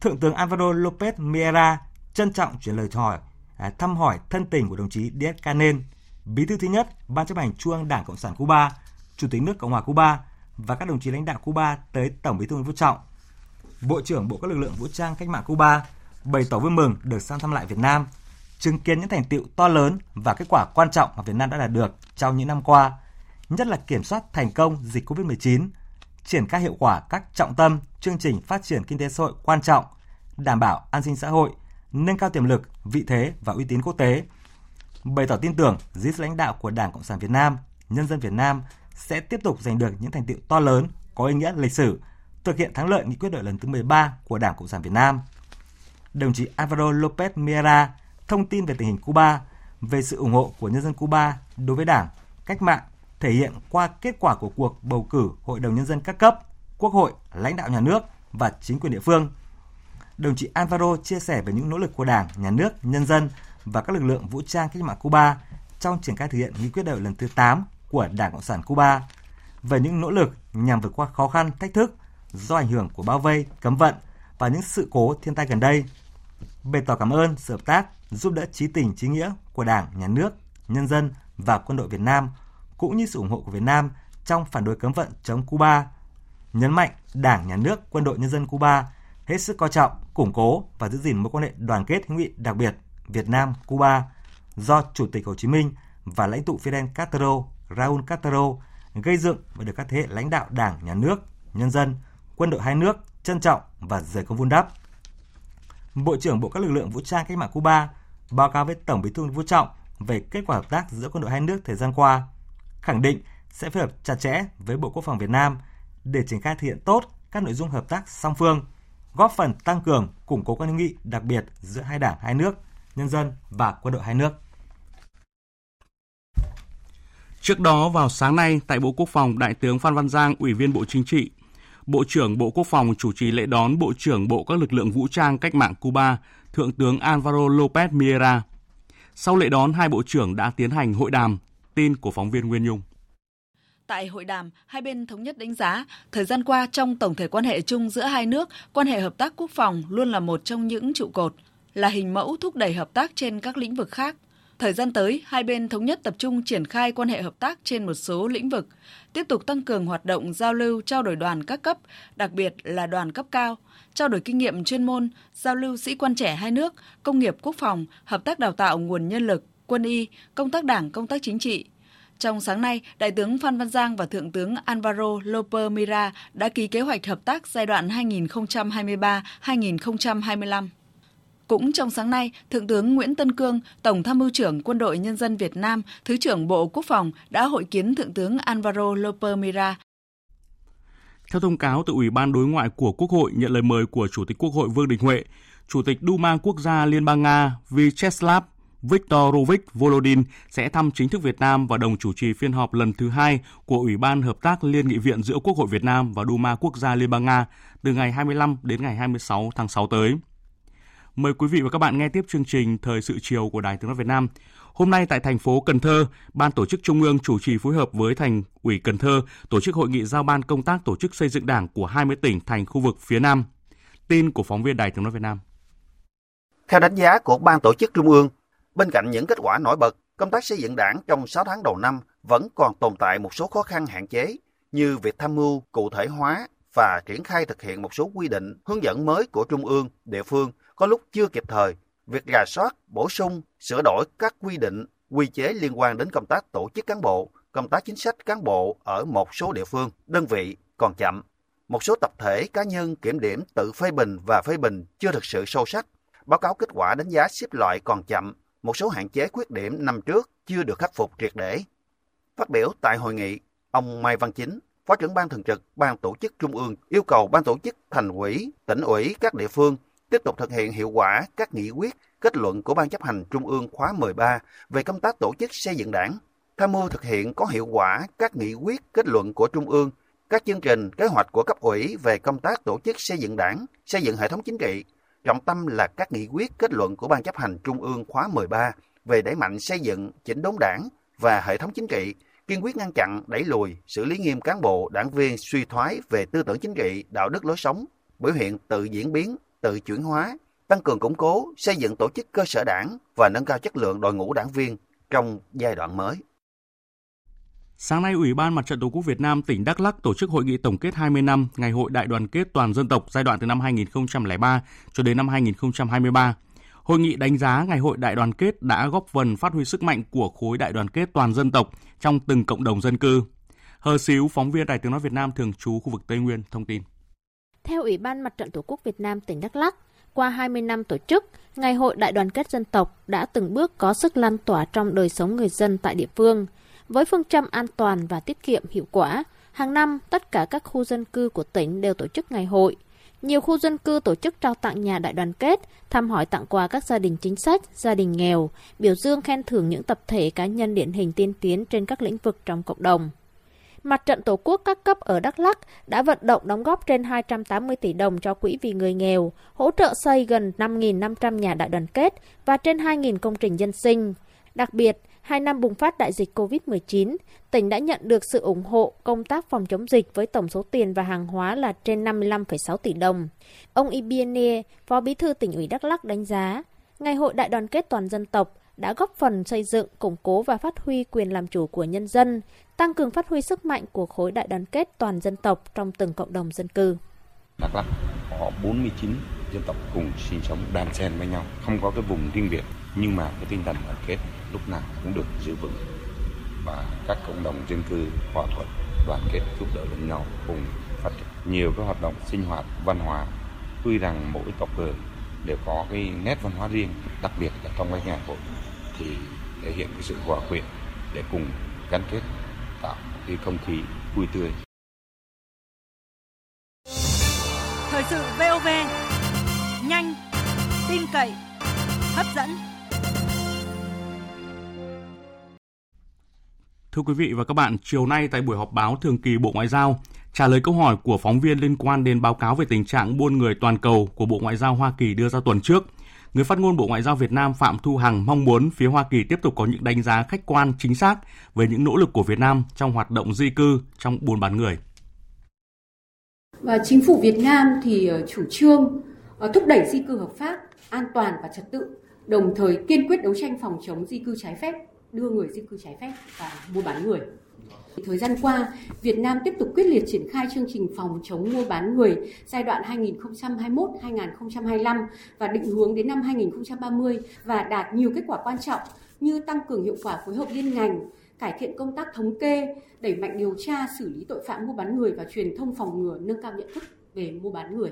S22: Thượng tướng Alvaro Lopez Miera trân trọng chuyển lời hỏi à, thăm hỏi thân tình của đồng chí Díaz Canel, bí thư thứ nhất Ban chấp hành Trung ương Đảng Cộng sản Cuba, Chủ tịch nước Cộng hòa Cuba và các đồng chí lãnh đạo Cuba tới Tổng Bí thư Nguyễn Phú Trọng. Bộ trưởng Bộ các lực lượng vũ trang cách mạng Cuba bày tỏ vui mừng được sang thăm lại Việt Nam, chứng kiến những thành tựu to lớn và kết quả quan trọng mà Việt Nam đã đạt được trong những năm qua, nhất là kiểm soát thành công dịch COVID-19, triển khai hiệu quả các trọng tâm chương trình phát triển kinh tế xã hội quan trọng, đảm bảo an sinh xã hội, nâng cao tiềm lực, vị thế và uy tín quốc tế. Bày tỏ tin tưởng dưới sự lãnh đạo của Đảng Cộng sản Việt Nam, nhân dân Việt Nam sẽ tiếp tục giành được những thành tựu to lớn có ý nghĩa lịch sử, thực hiện thắng lợi nghị quyết đại lần thứ 13 của Đảng Cộng sản Việt Nam. Đồng chí Alvaro Lopez Miera thông tin về tình hình Cuba, về sự ủng hộ của nhân dân Cuba đối với Đảng, cách mạng thể hiện qua kết quả của cuộc bầu cử Hội đồng Nhân dân các cấp, Quốc hội, lãnh đạo nhà nước và chính quyền địa phương. Đồng chí Alvaro chia sẻ về những nỗ lực của Đảng, Nhà nước, nhân dân và các lực lượng vũ trang cách mạng Cuba trong triển khai thực hiện nghị quyết đại hội lần thứ 8 của Đảng Cộng sản Cuba về những nỗ lực nhằm vượt qua khó khăn, thách thức do ảnh hưởng của bao vây, cấm vận và những sự cố thiên tai gần đây. Bày tỏ cảm ơn sự hợp tác, giúp đỡ trí tình trí nghĩa của Đảng, Nhà nước, nhân dân và quân đội Việt Nam cũng như sự ủng hộ của Việt Nam trong phản đối cấm vận chống Cuba. Nhấn mạnh Đảng, Nhà nước, Quân đội Nhân dân Cuba hết sức coi trọng, củng cố và giữ gìn mối quan hệ đoàn kết hữu nghị đặc biệt Việt Nam-Cuba do Chủ tịch Hồ Chí Minh và lãnh tụ Fidel Castro, Raúl Castro gây dựng và được các thế hệ lãnh đạo Đảng, Nhà nước, nhân dân, quân đội hai nước trân trọng và dày công vun đắp. Bộ trưởng Bộ các lực lượng vũ trang cách mạng Cuba báo cáo với Tổng Bí thư Vũ Trọng về kết quả hợp tác giữa quân đội hai nước thời gian qua khẳng định sẽ phối hợp chặt chẽ với Bộ Quốc phòng Việt Nam để triển khai thực hiện tốt các nội dung hợp tác song phương, góp phần tăng cường, củng cố quan hệ nghị đặc biệt giữa hai đảng hai nước, nhân dân và quân đội hai nước.
S1: Trước đó vào sáng nay tại Bộ Quốc phòng, Đại tướng Phan Văn Giang, Ủy viên Bộ Chính trị, Bộ trưởng Bộ Quốc phòng chủ trì lễ đón Bộ trưởng Bộ các lực lượng vũ trang cách mạng Cuba, Thượng tướng Alvaro Lopez Miera. Sau lễ đón, hai bộ trưởng đã tiến hành hội đàm Tin của phóng viên Nguyên Nhung.
S23: Tại hội đàm, hai bên thống nhất đánh giá, thời gian qua trong tổng thể quan hệ chung giữa hai nước, quan hệ hợp tác quốc phòng luôn là một trong những trụ cột, là hình mẫu thúc đẩy hợp tác trên các lĩnh vực khác. Thời gian tới, hai bên thống nhất tập trung triển khai quan hệ hợp tác trên một số lĩnh vực, tiếp tục tăng cường hoạt động giao lưu trao đổi đoàn các cấp, đặc biệt là đoàn cấp cao, trao đổi kinh nghiệm chuyên môn, giao lưu sĩ quan trẻ hai nước, công nghiệp quốc phòng, hợp tác đào tạo nguồn nhân lực, quân y, công tác đảng, công tác chính trị. Trong sáng nay, Đại tướng Phan Văn Giang và Thượng tướng Alvaro Loper Mira đã ký kế hoạch hợp tác giai đoạn 2023-2025. Cũng trong sáng nay, Thượng tướng Nguyễn Tân Cương, Tổng tham mưu trưởng Quân đội Nhân dân Việt Nam, Thứ trưởng Bộ Quốc phòng đã hội kiến Thượng tướng Alvaro Lopez Mira.
S1: Theo thông cáo từ Ủy ban Đối ngoại của Quốc hội nhận lời mời của Chủ tịch Quốc hội Vương Đình Huệ, Chủ tịch Duma Quốc gia Liên bang Nga Vyacheslav Viktorovich Volodin sẽ thăm chính thức Việt Nam và đồng chủ trì phiên họp lần thứ hai của Ủy ban Hợp tác Liên nghị viện giữa Quốc hội Việt Nam và Duma Quốc gia Liên bang Nga từ ngày 25 đến ngày 26 tháng 6 tới. Mời quý vị và các bạn nghe tiếp chương trình Thời sự chiều của Đài Tiếng nói Việt Nam. Hôm nay tại thành phố Cần Thơ, Ban tổ chức Trung ương chủ trì phối hợp với Thành ủy Cần Thơ tổ chức hội nghị giao ban công tác tổ chức xây dựng Đảng của 20 tỉnh thành khu vực phía Nam. Tin của phóng viên Đài Tiếng nói Việt Nam.
S24: Theo đánh giá của Ban tổ chức Trung ương, bên cạnh những kết quả nổi bật, công tác xây dựng Đảng trong 6 tháng đầu năm vẫn còn tồn tại một số khó khăn hạn chế như việc tham mưu cụ thể hóa và triển khai thực hiện một số quy định, hướng dẫn mới của trung ương, địa phương có lúc chưa kịp thời, việc rà soát, bổ sung, sửa đổi các quy định, quy chế liên quan đến công tác tổ chức cán bộ, công tác chính sách cán bộ ở một số địa phương, đơn vị còn chậm. Một số tập thể cá nhân kiểm điểm tự phê bình và phê bình chưa thực sự sâu sắc. Báo cáo kết quả đánh giá xếp loại còn chậm, một số hạn chế khuyết điểm năm trước chưa được khắc phục triệt để. Phát biểu tại hội nghị, ông Mai Văn Chính, Phó trưởng ban thường trực Ban tổ chức Trung ương yêu cầu Ban tổ chức thành ủy, tỉnh ủy các địa phương tiếp tục thực hiện hiệu quả các nghị quyết, kết luận của Ban chấp hành Trung ương khóa 13 về công tác tổ chức xây dựng đảng, tham mưu thực hiện có hiệu quả các nghị quyết, kết luận của Trung ương, các chương trình, kế hoạch của cấp ủy về công tác tổ chức xây dựng đảng, xây dựng hệ thống chính trị, trọng tâm là các nghị quyết, kết luận của Ban chấp hành Trung ương khóa 13 về đẩy mạnh xây dựng, chỉnh đốn đảng và hệ thống chính trị, kiên quyết ngăn chặn, đẩy lùi, xử lý nghiêm cán bộ, đảng viên suy thoái về tư tưởng chính trị, đạo đức lối sống, biểu hiện tự diễn biến, tự chuyển hóa, tăng cường củng cố, xây dựng tổ chức cơ sở đảng và nâng cao chất lượng đội ngũ đảng viên trong giai đoạn mới.
S1: Sáng nay, Ủy ban Mặt trận Tổ quốc Việt Nam tỉnh Đắk Lắk tổ chức hội nghị tổng kết 20 năm Ngày hội Đại đoàn kết toàn dân tộc giai đoạn từ năm 2003 cho đến năm 2023. Hội nghị đánh giá Ngày hội Đại đoàn kết đã góp phần phát huy sức mạnh của khối đại đoàn kết toàn dân tộc trong từng cộng đồng dân cư. Hờ Xíu, phóng viên Đài Tiếng Nói Việt Nam thường trú khu vực Tây Nguyên, thông tin.
S25: Theo Ủy ban Mặt trận Tổ quốc Việt Nam tỉnh Đắk Lắk, qua 20 năm tổ chức, Ngày hội Đại đoàn kết dân tộc đã từng bước có sức lan tỏa trong đời sống người dân tại địa phương. Với phương châm an toàn và tiết kiệm hiệu quả, hàng năm tất cả các khu dân cư của tỉnh đều tổ chức ngày hội. Nhiều khu dân cư tổ chức trao tặng nhà đại đoàn kết, thăm hỏi tặng quà các gia đình chính sách, gia đình nghèo, biểu dương khen thưởng những tập thể cá nhân điển hình tiên tiến trên các lĩnh vực trong cộng đồng. Mặt trận Tổ quốc các cấp ở Đắk Lắk đã vận động đóng góp trên 280 tỷ đồng cho quỹ vì người nghèo, hỗ trợ xây gần 5.500 nhà đại đoàn kết và trên 2.000 công trình dân sinh. Đặc biệt, hai năm bùng phát đại dịch COVID-19, tỉnh đã nhận được sự ủng hộ công tác phòng chống dịch với tổng số tiền và hàng hóa là trên 55,6 tỷ đồng. Ông Ibiene, Phó Bí thư tỉnh ủy Đắk Lắk đánh giá, Ngày hội đại đoàn kết toàn dân tộc đã góp phần xây dựng, củng cố và phát huy quyền làm chủ của nhân dân, tăng cường phát huy sức mạnh của khối đại đoàn kết toàn dân tộc trong từng cộng đồng dân cư.
S26: Đắk Lắk có 49 dân tộc cùng sinh sống đan xen với nhau, không có cái vùng riêng biệt nhưng mà cái tinh thần đoàn kết lúc nào cũng được giữ vững. Và các cộng đồng dân cư hòa thuận đoàn kết giúp đỡ lẫn nhau cùng phát triển. Nhiều các hoạt động sinh hoạt văn hóa tuy rằng mỗi tộc người đều có cái nét văn hóa riêng đặc biệt là trong cái ngày hội thì thể hiện cái sự hòa quyện để cùng gắn kết tạo cái không khí vui tươi.
S27: Thời sự VOV nhanh, tin cậy, hấp dẫn.
S1: Thưa quý vị và các bạn, chiều nay tại buổi họp báo thường kỳ Bộ Ngoại giao, trả lời câu hỏi của phóng viên liên quan đến báo cáo về tình trạng buôn người toàn cầu của Bộ Ngoại giao Hoa Kỳ đưa ra tuần trước, Người phát ngôn Bộ Ngoại giao Việt Nam Phạm Thu Hằng mong muốn phía Hoa Kỳ tiếp tục có những đánh giá khách quan chính xác về những nỗ lực của Việt Nam trong hoạt động di cư trong buôn bán người.
S28: Và chính phủ Việt Nam thì ờ, chủ trương ờ, thúc đẩy di cư hợp pháp, an toàn và trật tự, đồng thời kiên quyết đấu tranh phòng chống di cư trái phép, đưa người di cư trái phép và mua bán người. Thời gian qua, Việt Nam tiếp tục quyết liệt triển khai chương trình phòng chống mua bán người giai đoạn 2021-2025 và định hướng đến năm 2030 và đạt nhiều kết quả quan trọng như tăng cường hiệu quả phối hợp liên ngành, cải thiện công tác thống kê, đẩy mạnh điều tra xử lý tội phạm mua bán người và truyền thông phòng ngừa nâng cao nhận thức về mua bán người.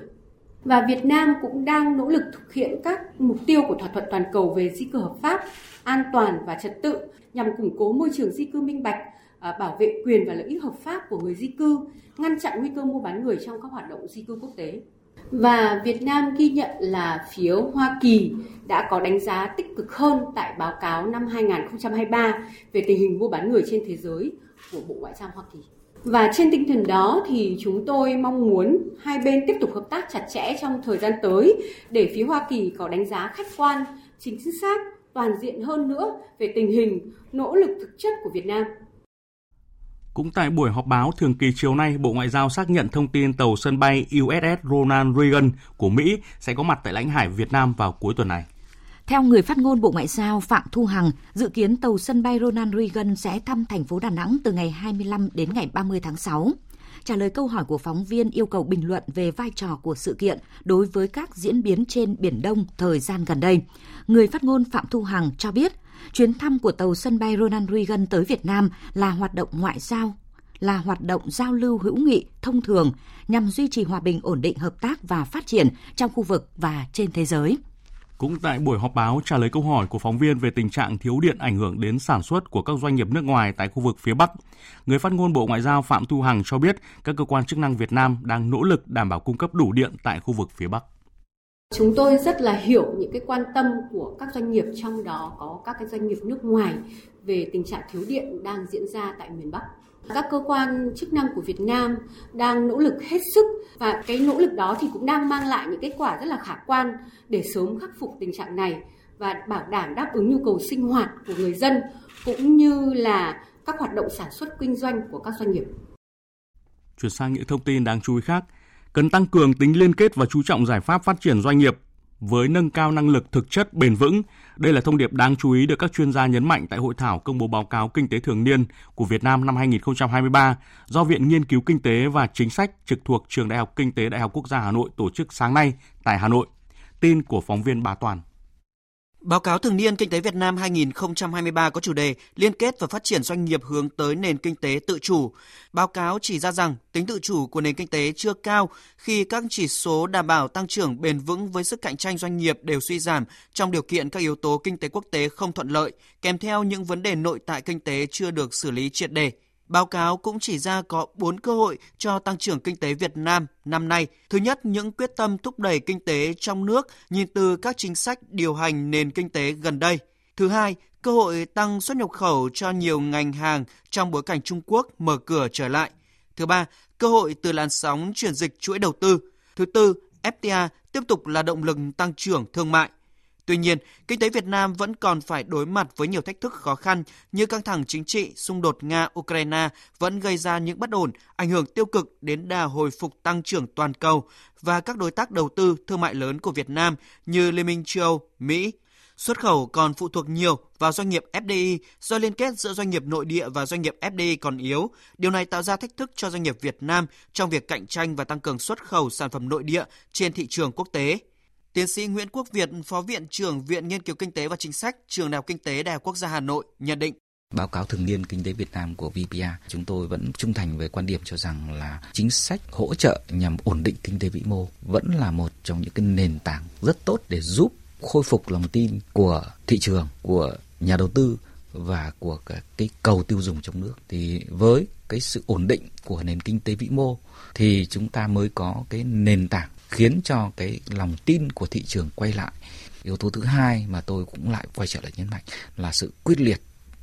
S28: Và Việt Nam cũng đang nỗ lực thực hiện các mục tiêu của thỏa thuận toàn cầu về di cư hợp pháp, an toàn và trật tự nhằm củng cố môi trường di cư minh bạch, à, bảo vệ quyền và lợi ích hợp pháp của người di cư, ngăn chặn nguy cơ mua bán người trong các hoạt động di cư quốc tế. Và Việt Nam ghi nhận là phía Hoa Kỳ đã có đánh giá tích cực hơn tại báo cáo năm 2023 về tình hình mua bán người trên thế giới của Bộ Ngoại giao Hoa Kỳ. Và trên tinh thần đó thì chúng tôi mong muốn hai bên tiếp tục hợp tác chặt chẽ trong thời gian tới để phía Hoa Kỳ có đánh giá khách quan, chính xác, toàn diện hơn nữa về tình hình, nỗ lực thực chất của Việt Nam
S1: cũng tại buổi họp báo thường kỳ chiều nay, Bộ Ngoại giao xác nhận thông tin tàu sân bay USS Ronald Reagan của Mỹ sẽ có mặt tại lãnh hải Việt Nam vào cuối tuần này.
S14: Theo người phát ngôn Bộ Ngoại giao Phạm Thu Hằng, dự kiến tàu sân bay Ronald Reagan sẽ thăm thành phố Đà Nẵng từ ngày 25 đến ngày 30 tháng 6. Trả lời câu hỏi của phóng viên yêu cầu bình luận về vai trò của sự kiện đối với các diễn biến trên Biển Đông thời gian gần đây, người phát ngôn Phạm Thu Hằng cho biết chuyến thăm của tàu sân bay Ronald Reagan tới Việt Nam là hoạt động ngoại giao là hoạt động giao lưu hữu nghị thông thường nhằm duy trì hòa bình ổn định hợp tác và phát triển trong khu vực và trên thế giới.
S1: Cũng tại buổi họp báo trả lời câu hỏi của phóng viên về tình trạng thiếu điện ảnh hưởng đến sản xuất của các doanh nghiệp nước ngoài tại khu vực phía Bắc, người phát ngôn Bộ Ngoại giao Phạm Thu Hằng cho biết các cơ quan chức năng Việt Nam đang nỗ lực đảm bảo cung cấp đủ điện tại khu vực phía Bắc.
S28: Chúng tôi rất là hiểu những cái quan tâm của các doanh nghiệp trong đó có các cái doanh nghiệp nước ngoài về tình trạng thiếu điện đang diễn ra tại miền Bắc. Các cơ quan chức năng của Việt Nam đang nỗ lực hết sức và cái nỗ lực đó thì cũng đang mang lại những kết quả rất là khả quan để sớm khắc phục tình trạng này và bảo đảm đáp ứng nhu cầu sinh hoạt của người dân cũng như là các hoạt động sản xuất kinh doanh của các doanh nghiệp.
S1: Chuyển sang những thông tin đáng chú ý khác, cần tăng cường tính liên kết và chú trọng giải pháp phát triển doanh nghiệp với nâng cao năng lực thực chất, bền vững. Đây là thông điệp đáng chú ý được các chuyên gia nhấn mạnh tại hội thảo công bố báo cáo kinh tế thường niên của Việt Nam năm 2023 do Viện Nghiên cứu Kinh tế và Chính sách trực thuộc Trường Đại học Kinh tế Đại học Quốc gia Hà Nội tổ chức sáng nay tại Hà Nội. Tin của phóng viên Bà Toàn.
S29: Báo cáo thường niên Kinh tế Việt Nam 2023 có chủ đề Liên kết và phát triển doanh nghiệp hướng tới nền kinh tế tự chủ. Báo cáo chỉ ra rằng tính tự chủ của nền kinh tế chưa cao khi các chỉ số đảm bảo tăng trưởng bền vững với sức cạnh tranh doanh nghiệp đều suy giảm trong điều kiện các yếu tố kinh tế quốc tế không thuận lợi, kèm theo những vấn đề nội tại kinh tế chưa được xử lý triệt đề. Báo cáo cũng chỉ ra có 4 cơ hội cho tăng trưởng kinh tế Việt Nam năm nay. Thứ nhất, những quyết tâm thúc đẩy kinh tế trong nước nhìn từ các chính sách điều hành nền kinh tế gần đây. Thứ hai, cơ hội tăng xuất nhập khẩu cho nhiều ngành hàng trong bối cảnh Trung Quốc mở cửa trở lại. Thứ ba, cơ hội từ làn sóng chuyển dịch chuỗi đầu tư. Thứ tư, FTA tiếp tục là động lực tăng trưởng thương mại. Tuy nhiên, kinh tế Việt Nam vẫn còn phải đối mặt với nhiều thách thức khó khăn như căng thẳng chính trị, xung đột Nga-Ukraine vẫn gây ra những bất ổn, ảnh hưởng tiêu cực đến đà hồi phục tăng trưởng toàn cầu và các đối tác đầu tư thương mại lớn của Việt Nam như Liên minh châu Âu, Mỹ. Xuất khẩu còn phụ thuộc nhiều vào doanh nghiệp FDI do liên kết giữa doanh nghiệp nội địa và doanh nghiệp FDI còn yếu. Điều này tạo ra thách thức cho doanh nghiệp Việt Nam trong việc cạnh tranh và tăng cường xuất khẩu sản phẩm nội địa trên thị trường quốc tế. Tiến sĩ Nguyễn Quốc Việt, Phó Viện trưởng Viện Nghiên cứu Kinh tế và Chính sách, Trường Đại học Kinh tế Đại học Quốc gia Hà Nội nhận định.
S30: Báo cáo thường niên kinh tế Việt Nam của VPA, chúng tôi vẫn trung thành về quan điểm cho rằng là chính sách hỗ trợ nhằm ổn định kinh tế vĩ mô vẫn là một trong những cái nền tảng rất tốt để giúp khôi phục lòng tin của thị trường, của nhà đầu tư và của cái cầu tiêu dùng trong nước. Thì với cái sự ổn định của nền kinh tế vĩ mô thì chúng ta mới có cái nền tảng khiến cho cái lòng tin của thị trường quay lại. Yếu tố thứ hai mà tôi cũng lại quay trở lại nhấn mạnh là sự quyết liệt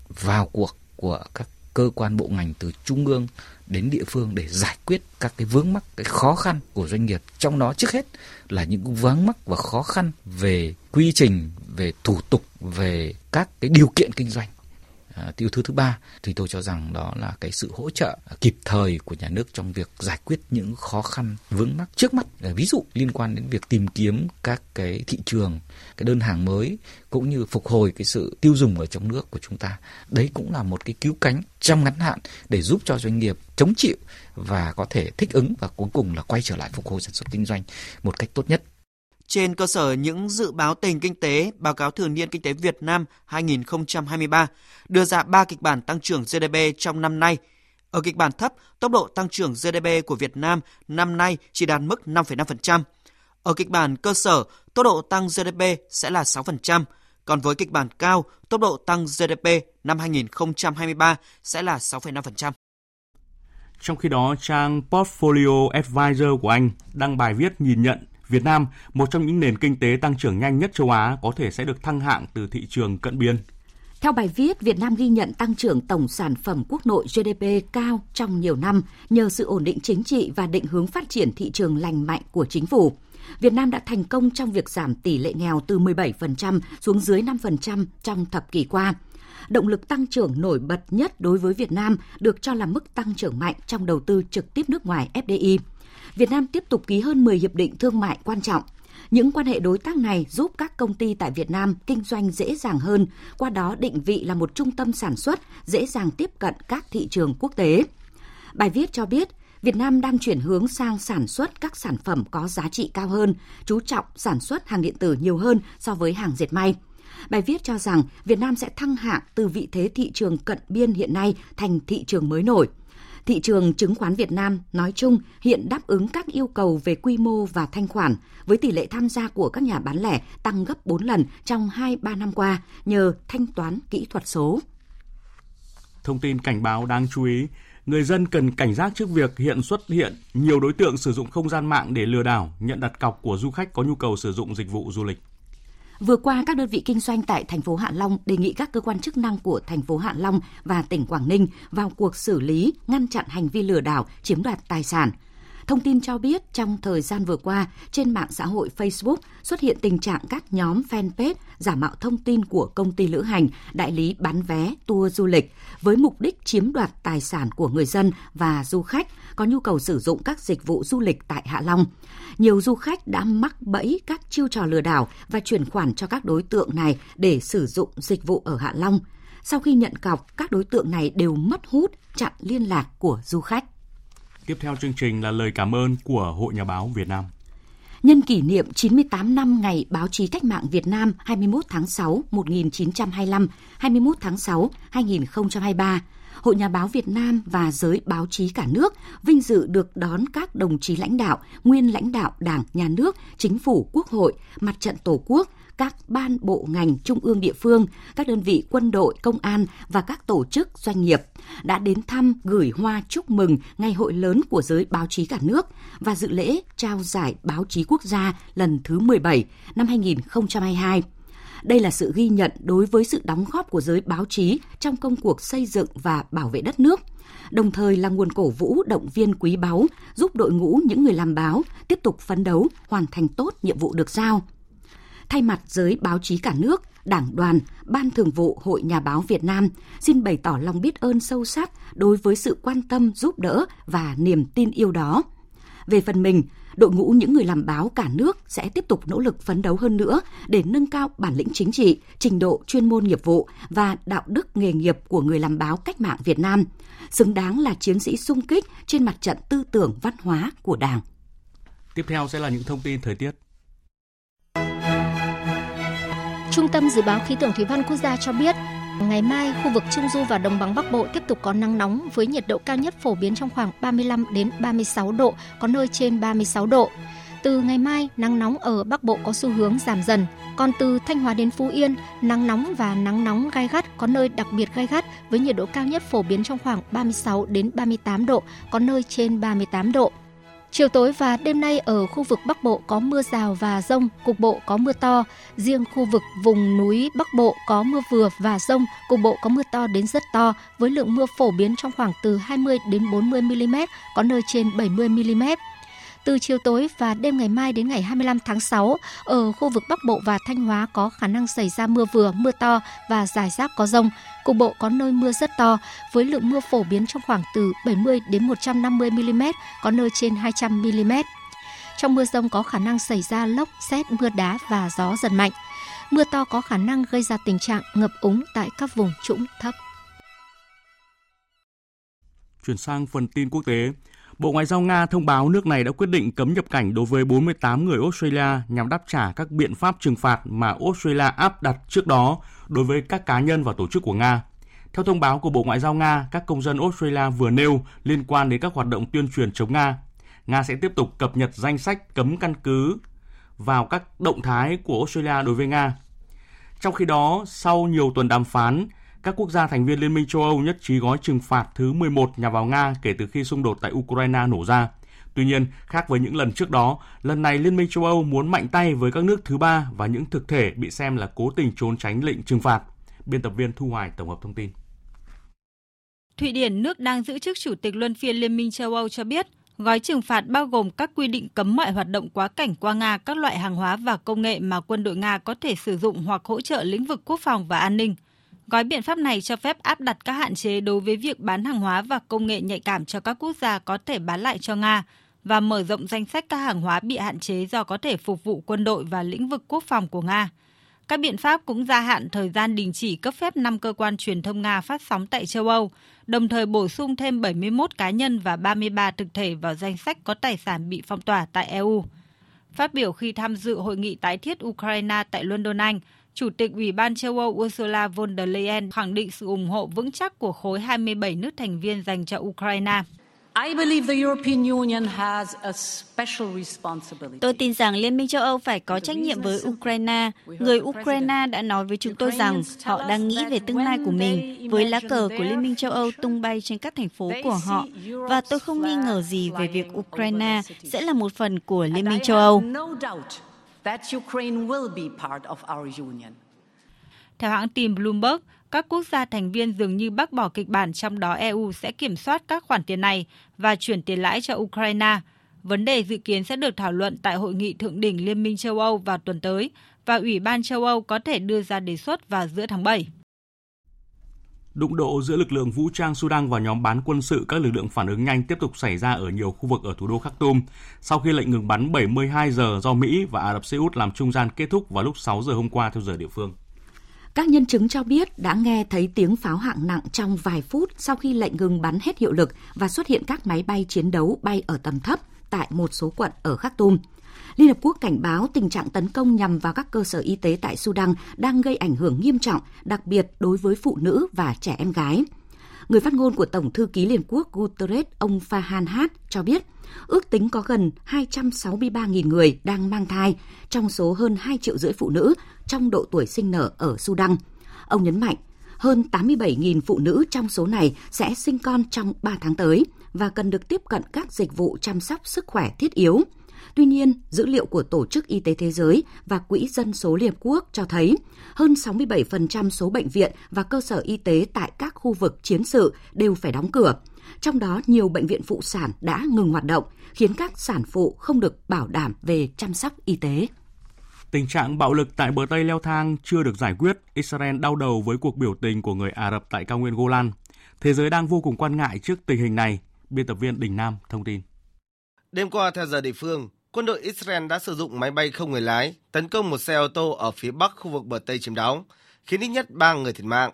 S30: vào cuộc của các cơ quan bộ ngành từ trung ương đến địa phương để giải quyết các cái vướng mắc, cái khó khăn của doanh nghiệp. Trong đó trước hết là những vướng mắc và khó khăn về quy trình, về thủ tục, về các cái điều kiện kinh doanh. À, tiêu thứ thứ ba, thì tôi cho rằng đó là cái sự hỗ trợ kịp thời của nhà nước trong việc giải quyết những khó khăn vướng mắc trước mắt. Ví dụ liên quan đến việc tìm kiếm các cái thị trường, cái đơn hàng mới, cũng như phục hồi cái sự tiêu dùng ở trong nước của chúng ta. Đấy cũng là một cái cứu cánh trong ngắn hạn để giúp cho doanh nghiệp chống chịu và có thể thích ứng và cuối cùng là quay trở lại phục hồi sản xuất kinh doanh một cách tốt nhất
S29: trên cơ sở những dự báo tình kinh tế, báo cáo thường niên kinh tế Việt Nam 2023 đưa ra 3 kịch bản tăng trưởng GDP trong năm nay. Ở kịch bản thấp, tốc độ tăng trưởng GDP của Việt Nam năm nay chỉ đạt mức 5,5%. Ở kịch bản cơ sở, tốc độ tăng GDP sẽ là 6%, còn với kịch bản cao, tốc độ tăng GDP năm 2023 sẽ là 6,5%.
S1: Trong khi đó, trang Portfolio Advisor của Anh đăng bài viết nhìn nhận Việt Nam, một trong những nền kinh tế tăng trưởng nhanh nhất châu Á, có thể sẽ được thăng hạng từ thị trường cận biên.
S14: Theo bài viết, Việt Nam ghi nhận tăng trưởng tổng sản phẩm quốc nội GDP cao trong nhiều năm nhờ sự ổn định chính trị và định hướng phát triển thị trường lành mạnh của chính phủ. Việt Nam đã thành công trong việc giảm tỷ lệ nghèo từ 17% xuống dưới 5% trong thập kỷ qua. Động lực tăng trưởng nổi bật nhất đối với Việt Nam được cho là mức tăng trưởng mạnh trong đầu tư trực tiếp nước ngoài FDI. Việt Nam tiếp tục ký hơn 10 hiệp định thương mại quan trọng. Những quan hệ đối tác này giúp các công ty tại Việt Nam kinh doanh dễ dàng hơn, qua đó định vị là một trung tâm sản xuất, dễ dàng tiếp cận các thị trường quốc tế. Bài viết cho biết, Việt Nam đang chuyển hướng sang sản xuất các sản phẩm có giá trị cao hơn, chú trọng sản xuất hàng điện tử nhiều hơn so với hàng dệt may. Bài viết cho rằng Việt Nam sẽ thăng hạng từ vị thế thị trường cận biên hiện nay thành thị trường mới nổi – Thị trường chứng khoán Việt Nam nói chung hiện đáp ứng các yêu cầu về quy mô và thanh khoản với tỷ lệ tham gia của các nhà bán lẻ tăng gấp 4 lần trong 2-3 năm qua nhờ thanh toán kỹ thuật số.
S1: Thông tin cảnh báo đáng chú ý, người dân cần cảnh giác trước việc hiện xuất hiện nhiều đối tượng sử dụng không gian mạng để lừa đảo, nhận đặt cọc của du khách có nhu cầu sử dụng dịch vụ du lịch.
S14: Vừa qua, các đơn vị kinh doanh tại thành phố Hạ Long đề nghị các cơ quan chức năng của thành phố Hạ Long và tỉnh Quảng Ninh vào cuộc xử lý, ngăn chặn hành vi lừa đảo, chiếm đoạt tài sản. Thông tin cho biết trong thời gian vừa qua, trên mạng xã hội Facebook xuất hiện tình trạng các nhóm fanpage giả mạo thông tin của công ty lữ hành, đại lý bán vé, tour du lịch với mục đích chiếm đoạt tài sản của người dân và du khách có nhu cầu sử dụng các dịch vụ du lịch tại Hạ Long. Nhiều du khách đã mắc bẫy các chiêu trò lừa đảo và chuyển khoản cho các đối tượng này để sử dụng dịch vụ ở Hạ Long. Sau khi nhận cọc, các đối tượng này đều mất hút, chặn liên lạc của du khách.
S1: Tiếp theo chương trình là lời cảm ơn của Hội Nhà báo Việt Nam.
S14: Nhân kỷ niệm 98 năm Ngày Báo chí Cách mạng Việt Nam 21 tháng 6 1925, 21 tháng 6 2023, Hội Nhà báo Việt Nam và giới báo chí cả nước vinh dự được đón các đồng chí lãnh đạo, nguyên lãnh đạo Đảng, Nhà nước, Chính phủ, Quốc hội, Mặt trận Tổ quốc, các ban bộ ngành trung ương địa phương, các đơn vị quân đội, công an và các tổ chức doanh nghiệp đã đến thăm gửi hoa chúc mừng ngày hội lớn của giới báo chí cả nước và dự lễ trao giải báo chí quốc gia lần thứ 17 năm 2022. Đây là sự ghi nhận đối với sự đóng góp của giới báo chí trong công cuộc xây dựng và bảo vệ đất nước, đồng thời là nguồn cổ vũ động viên quý báu giúp đội ngũ những người làm báo tiếp tục phấn đấu hoàn thành tốt nhiệm vụ được giao. Thay mặt giới báo chí cả nước, Đảng đoàn, Ban Thường vụ Hội Nhà báo Việt Nam xin bày tỏ lòng biết ơn sâu sắc đối với sự quan tâm, giúp đỡ và niềm tin yêu đó. Về phần mình, đội ngũ những người làm báo cả nước sẽ tiếp tục nỗ lực phấn đấu hơn nữa để nâng cao bản lĩnh chính trị, trình độ chuyên môn nghiệp vụ và đạo đức nghề nghiệp của người làm báo cách mạng Việt Nam, xứng đáng là chiến sĩ sung kích trên mặt trận tư tưởng văn hóa của Đảng.
S1: Tiếp theo sẽ là những thông tin thời tiết.
S31: Trung tâm Dự báo Khí tượng Thủy văn Quốc gia cho biết, Ngày mai, khu vực Trung Du và Đồng bằng Bắc Bộ tiếp tục có nắng nóng với nhiệt độ cao nhất phổ biến trong khoảng 35 đến 36 độ, có nơi trên 36 độ. Từ ngày mai, nắng nóng ở Bắc Bộ có xu hướng giảm dần, còn từ Thanh Hóa đến Phú Yên, nắng nóng và nắng nóng gai gắt có nơi đặc biệt gai gắt với nhiệt độ cao nhất phổ biến trong khoảng 36 đến 38 độ, có nơi trên 38 độ. Chiều tối và đêm nay ở khu vực Bắc Bộ có mưa rào và rông, cục bộ có mưa to. Riêng khu vực vùng núi Bắc Bộ có mưa vừa và rông, cục bộ có mưa to đến rất to, với lượng mưa phổ biến trong khoảng từ 20 đến 40 mm, có nơi trên 70 mm. Từ chiều tối và đêm ngày mai đến ngày 25 tháng 6, ở khu vực Bắc Bộ và Thanh Hóa có khả năng xảy ra mưa vừa, mưa to và rải rác có rông. Cục bộ có nơi mưa rất to, với lượng mưa phổ biến trong khoảng từ 70 đến 150 mm, có nơi trên 200 mm. Trong mưa rông có khả năng xảy ra lốc, xét, mưa đá và gió giật mạnh. Mưa to có khả năng gây ra tình trạng ngập úng tại các vùng trũng thấp.
S1: Chuyển sang phần tin quốc tế, Bộ Ngoại giao Nga thông báo nước này đã quyết định cấm nhập cảnh đối với 48 người Australia nhằm đáp trả các biện pháp trừng phạt mà Australia áp đặt trước đó đối với các cá nhân và tổ chức của Nga. Theo thông báo của Bộ Ngoại giao Nga, các công dân Australia vừa nêu liên quan đến các hoạt động tuyên truyền chống Nga. Nga sẽ tiếp tục cập nhật danh sách cấm căn cứ vào các động thái của Australia đối với Nga. Trong khi đó, sau nhiều tuần đàm phán, các quốc gia thành viên Liên minh châu Âu nhất trí gói trừng phạt thứ 11 nhằm vào Nga kể từ khi xung đột tại Ukraine nổ ra. Tuy nhiên, khác với những lần trước đó, lần này Liên minh châu Âu muốn mạnh tay với các nước thứ ba và những thực thể bị xem là cố tình trốn tránh lệnh trừng phạt. Biên tập viên Thu Hoài tổng hợp thông tin.
S32: Thụy Điển, nước đang giữ chức chủ tịch luân phiên Liên minh châu Âu cho biết, gói trừng phạt bao gồm các quy định cấm mọi hoạt động quá cảnh qua Nga các loại hàng hóa và công nghệ mà quân đội Nga có thể sử dụng hoặc hỗ trợ lĩnh vực quốc phòng và an ninh – Gói biện pháp này cho phép áp đặt các hạn chế đối với việc bán hàng hóa và công nghệ nhạy cảm cho các quốc gia có thể bán lại cho Nga và mở rộng danh sách các hàng hóa bị hạn chế do có thể phục vụ quân đội và lĩnh vực quốc phòng của Nga. Các biện pháp cũng gia hạn thời gian đình chỉ cấp phép 5 cơ quan truyền thông Nga phát sóng tại châu Âu, đồng thời bổ sung thêm 71 cá nhân và 33 thực thể vào danh sách có tài sản bị phong tỏa tại EU. Phát biểu khi tham dự hội nghị tái thiết Ukraine tại London, Anh, Chủ tịch Ủy ban châu Âu Ursula von der Leyen khẳng định sự ủng hộ vững chắc của khối 27 nước thành viên dành cho Ukraine.
S33: Tôi tin rằng Liên minh châu Âu phải có trách nhiệm với Ukraine. Người Ukraine đã nói với chúng tôi rằng họ đang nghĩ về tương lai của mình với lá cờ của Liên minh châu Âu tung bay trên các thành phố của họ. Và tôi không nghi ngờ gì về việc Ukraine sẽ là một phần của Liên minh châu Âu that Ukraine will be
S32: part of our union. Theo hãng tin Bloomberg, các quốc gia thành viên dường như bác bỏ kịch bản trong đó EU sẽ kiểm soát các khoản tiền này và chuyển tiền lãi cho Ukraine. Vấn đề dự kiến sẽ được thảo luận tại hội nghị thượng đỉnh Liên minh châu Âu vào tuần tới và Ủy ban châu Âu có thể đưa ra đề xuất vào giữa tháng 7.
S1: Đụng độ giữa lực lượng vũ trang Sudan và nhóm bán quân sự, các lực lượng phản ứng nhanh tiếp tục xảy ra ở nhiều khu vực ở thủ đô Khartoum sau khi lệnh ngừng bắn 72 giờ do Mỹ và Ả Rập Xê Út làm trung gian kết thúc vào lúc 6 giờ hôm qua theo giờ địa phương.
S14: Các nhân chứng cho biết đã nghe thấy tiếng pháo hạng nặng trong vài phút sau khi lệnh ngừng bắn hết hiệu lực và xuất hiện các máy bay chiến đấu bay ở tầm thấp tại một số quận ở Khartoum. Liên Hợp Quốc cảnh báo tình trạng tấn công nhằm vào các cơ sở y tế tại Sudan đang gây ảnh hưởng nghiêm trọng, đặc biệt đối với phụ nữ và trẻ em gái. Người phát ngôn của Tổng thư ký Liên Quốc Guterres, ông Fahan Hát cho biết, ước tính có gần 263.000 người đang mang thai, trong số hơn 2 triệu rưỡi phụ nữ trong độ tuổi sinh nở ở Sudan. Ông nhấn mạnh, hơn 87.000 phụ nữ trong số này sẽ sinh con trong 3 tháng tới và cần được tiếp cận các dịch vụ chăm sóc sức khỏe thiết yếu – Tuy nhiên, dữ liệu của Tổ chức Y tế Thế giới và Quỹ Dân số Liên Hợp Quốc cho thấy hơn 67% số bệnh viện và cơ sở y tế tại các khu vực chiến sự đều phải đóng cửa. Trong đó, nhiều bệnh viện phụ sản đã ngừng hoạt động, khiến các sản phụ không được bảo đảm về chăm sóc y tế.
S1: Tình trạng bạo lực tại bờ Tây leo thang chưa được giải quyết. Israel đau đầu với cuộc biểu tình của người Ả Rập tại cao nguyên Golan. Thế giới đang vô cùng quan ngại trước tình hình này. Biên tập viên Đình Nam thông tin.
S21: Đêm qua theo giờ địa phương, quân đội Israel đã sử dụng máy bay không người lái tấn công một xe ô tô ở phía bắc khu vực bờ Tây chiếm đóng, khiến ít nhất 3 người thiệt mạng.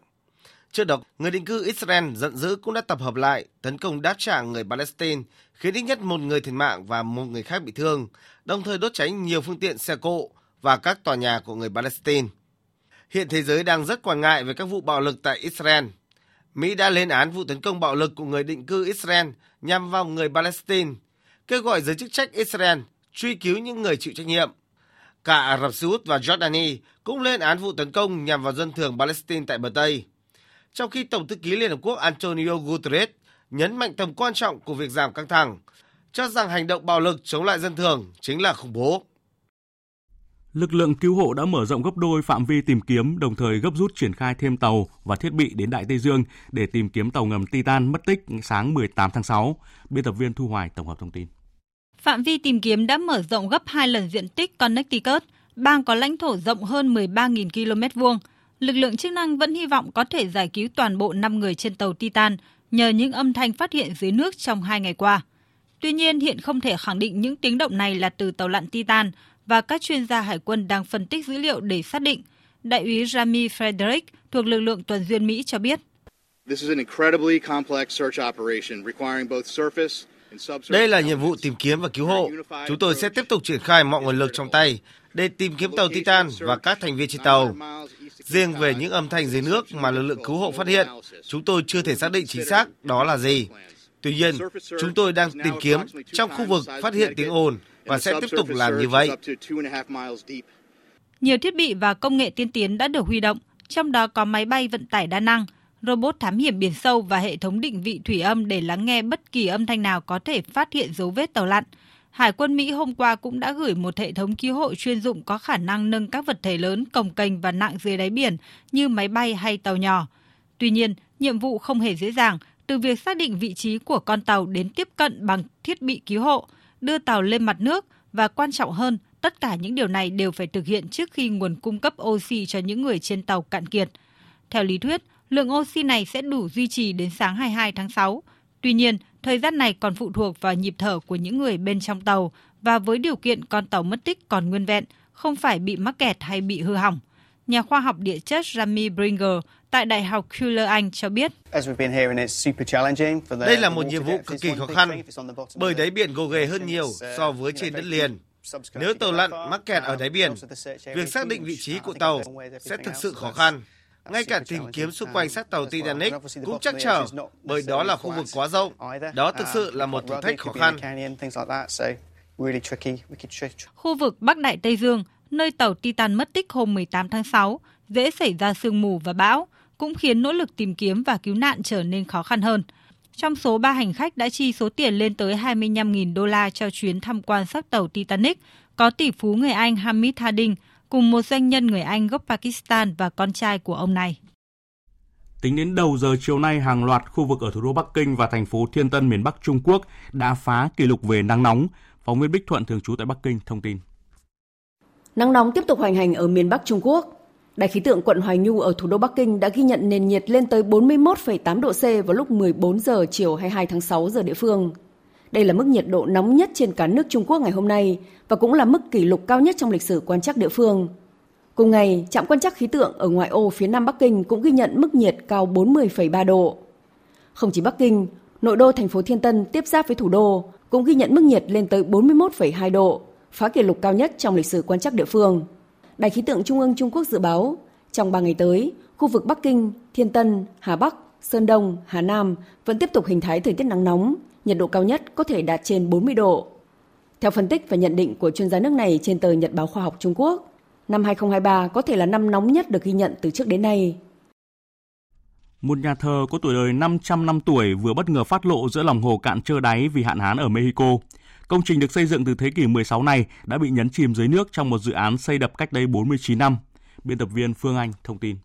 S21: Trước đó, người định cư Israel giận dữ cũng đã tập hợp lại tấn công đáp trả người Palestine, khiến ít nhất một người thiệt mạng và một người khác bị thương, đồng thời đốt cháy nhiều phương tiện xe cộ và các tòa nhà của người Palestine. Hiện thế giới đang rất quan ngại về các vụ bạo lực tại Israel. Mỹ đã lên án vụ tấn công bạo lực của người định cư Israel nhằm vào người Palestine, kêu gọi giới chức trách Israel truy cứu những người chịu trách nhiệm. Cả Ả Rập Xê Út và Jordani cũng lên án vụ tấn công nhằm vào dân thường Palestine tại bờ Tây. Trong khi Tổng thư ký Liên Hợp Quốc Antonio Guterres nhấn mạnh tầm quan trọng của việc giảm căng thẳng, cho rằng hành động bạo lực chống lại dân thường chính là khủng bố.
S1: Lực lượng cứu hộ đã mở rộng gấp đôi phạm vi tìm kiếm, đồng thời gấp rút triển khai thêm tàu và thiết bị đến Đại Tây Dương để tìm kiếm tàu ngầm Titan mất tích sáng 18 tháng 6. Biên tập viên Thu Hoài tổng hợp thông tin.
S32: Phạm vi tìm kiếm đã mở rộng gấp 2 lần diện tích Connecticut, bang có lãnh thổ rộng hơn 13.000 km vuông. Lực lượng chức năng vẫn hy vọng có thể giải cứu toàn bộ 5 người trên tàu Titan nhờ những âm thanh phát hiện dưới nước trong hai ngày qua. Tuy nhiên, hiện không thể khẳng định những tiếng động này là từ tàu lặn Titan và các chuyên gia hải quân đang phân tích dữ liệu để xác định. Đại úy Rami Frederick thuộc lực lượng tuần duyên Mỹ cho biết.
S21: Đây là nhiệm vụ tìm kiếm và cứu hộ. Chúng tôi sẽ tiếp tục triển khai mọi nguồn lực trong tay để tìm kiếm tàu Titan và các thành viên trên tàu. Riêng về những âm thanh dưới nước mà lực lượng cứu hộ phát hiện, chúng tôi chưa thể xác định chính xác đó là gì. Tuy nhiên, chúng tôi đang tìm kiếm trong khu vực phát hiện tiếng ồn và sẽ tiếp tục làm như vậy.
S32: Nhiều thiết bị và công nghệ tiên tiến đã được huy động, trong đó có máy bay vận tải đa năng, robot thám hiểm biển sâu và hệ thống định vị thủy âm để lắng nghe bất kỳ âm thanh nào có thể phát hiện dấu vết tàu lặn. Hải quân Mỹ hôm qua cũng đã gửi một hệ thống cứu hộ chuyên dụng có khả năng nâng các vật thể lớn cồng kềnh và nặng dưới đáy biển như máy bay hay tàu nhỏ. Tuy nhiên, nhiệm vụ không hề dễ dàng, từ việc xác định vị trí của con tàu đến tiếp cận bằng thiết bị cứu hộ, đưa tàu lên mặt nước và quan trọng hơn, tất cả những điều này đều phải thực hiện trước khi nguồn cung cấp oxy cho những người trên tàu cạn kiệt. Theo lý thuyết, lượng oxy này sẽ đủ duy trì đến sáng 22 tháng 6. Tuy nhiên, thời gian này còn phụ thuộc vào nhịp thở của những người bên trong tàu và với điều kiện con tàu mất tích còn nguyên vẹn, không phải bị mắc kẹt hay bị hư hỏng. Nhà khoa học địa chất Rami Bringer tại Đại học Fuller Anh cho biết.
S21: Đây là một nhiệm vụ cực kỳ khó khăn, bởi đáy biển gồ ghề hơn nhiều so với trên đất liền. Nếu tàu lặn mắc kẹt ở đáy biển, việc xác định vị trí của tàu sẽ thực sự khó khăn. Ngay cả tìm kiếm xung quanh xác tàu Titanic cũng chắc trở, bởi đó là khu vực quá rộng. Đó thực sự là một thử thách khó khăn.
S32: Khu vực Bắc Đại Tây Dương, nơi tàu Titan mất tích hôm 18 tháng 6, dễ xảy ra sương mù và bão, cũng khiến nỗ lực tìm kiếm và cứu nạn trở nên khó khăn hơn. Trong số 3 hành khách đã chi số tiền lên tới 25.000 đô la cho chuyến tham quan xác tàu Titanic, có tỷ phú người Anh Hamid Harding cùng một doanh nhân người Anh gốc Pakistan và con trai của ông này.
S1: Tính đến đầu giờ chiều nay, hàng loạt khu vực ở thủ đô Bắc Kinh và thành phố Thiên Tân miền Bắc Trung Quốc đã phá kỷ lục về nắng nóng. Phóng viên Bích Thuận thường trú tại Bắc Kinh thông tin.
S34: Nắng nóng tiếp tục hoành hành ở miền Bắc Trung Quốc. Đài khí tượng quận Hoài Nhu ở thủ đô Bắc Kinh đã ghi nhận nền nhiệt lên tới 41,8 độ C vào lúc 14 giờ chiều 22 tháng 6 giờ địa phương. Đây là mức nhiệt độ nóng nhất trên cả nước Trung Quốc ngày hôm nay và cũng là mức kỷ lục cao nhất trong lịch sử quan trắc địa phương. Cùng ngày, trạm quan trắc khí tượng ở ngoại ô phía nam Bắc Kinh cũng ghi nhận mức nhiệt cao 40,3 độ. Không chỉ Bắc Kinh, nội đô thành phố Thiên Tân tiếp giáp với thủ đô cũng ghi nhận mức nhiệt lên tới 41,2 độ, phá kỷ lục cao nhất trong lịch sử quan trắc địa phương. Đài khí tượng Trung ương Trung Quốc dự báo, trong 3 ngày tới, khu vực Bắc Kinh, Thiên Tân, Hà Bắc, Sơn Đông, Hà Nam vẫn tiếp tục hình thái thời tiết nắng nóng, nhiệt độ cao nhất có thể đạt trên 40 độ. Theo phân tích và nhận định của chuyên gia nước này trên tờ Nhật báo Khoa học Trung Quốc, năm 2023 có thể là năm nóng nhất được ghi nhận từ trước đến nay.
S1: Một nhà thờ có tuổi đời 500 năm tuổi vừa bất ngờ phát lộ giữa lòng hồ cạn trơ đáy vì hạn hán ở Mexico. Công trình được xây dựng từ thế kỷ 16 này đã bị nhấn chìm dưới nước trong một dự án xây đập cách đây 49 năm. Biên tập viên Phương Anh thông tin.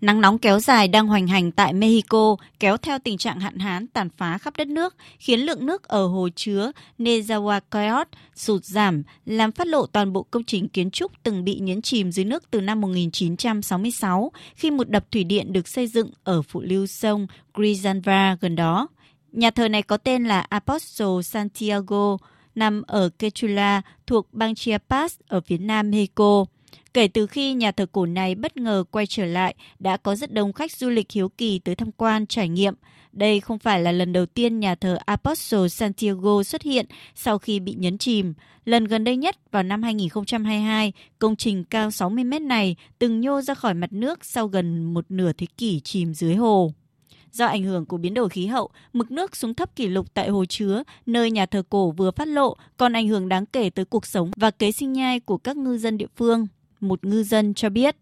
S32: Nắng nóng kéo dài đang hoành hành tại Mexico kéo theo tình trạng hạn hán tàn phá khắp đất nước, khiến lượng nước ở hồ chứa Nezahualcoyot sụt giảm, làm phát lộ toàn bộ công trình kiến trúc từng bị nhấn chìm dưới nước từ năm 1966 khi một đập thủy điện được xây dựng ở phụ lưu sông Grizanva gần đó. Nhà thờ này có tên là Apostol Santiago, nằm ở Quechula thuộc bang Chiapas ở phía nam Mexico. Kể từ khi nhà thờ cổ này bất ngờ quay trở lại, đã có rất đông khách du lịch hiếu kỳ tới tham quan, trải nghiệm. Đây không phải là lần đầu tiên nhà thờ Apostol Santiago xuất hiện sau khi bị nhấn chìm. Lần gần đây nhất vào năm 2022, công trình cao 60 mét này từng nhô ra khỏi mặt nước sau gần một nửa thế kỷ chìm dưới hồ. Do ảnh hưởng của biến đổi khí hậu, mực nước xuống thấp kỷ lục tại hồ chứa, nơi nhà thờ cổ vừa phát lộ, còn ảnh hưởng đáng kể tới cuộc sống và kế sinh nhai của các ngư dân địa phương. Một ngư dân cho biết.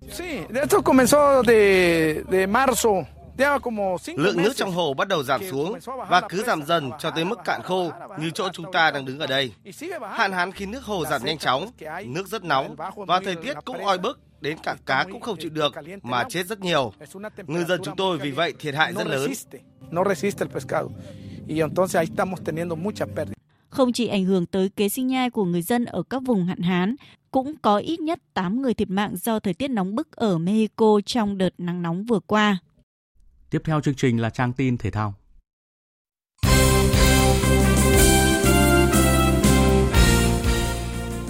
S21: Lượng nước trong hồ bắt đầu giảm xuống và cứ giảm dần cho tới mức cạn khô như chỗ chúng ta đang đứng ở đây. Hạn hán khi nước hồ giảm nhanh chóng, nước rất nóng và thời tiết cũng oi bức đến cả cá cũng không chịu được mà chết rất nhiều. Ngư dân chúng tôi vì vậy thiệt hại rất lớn.
S32: Không chỉ ảnh hưởng tới kế sinh nhai của người dân ở các vùng hạn hán, cũng có ít nhất 8 người thiệt mạng do thời tiết nóng bức ở Mexico trong đợt nắng nóng vừa qua.
S1: Tiếp theo chương trình là trang tin thể thao.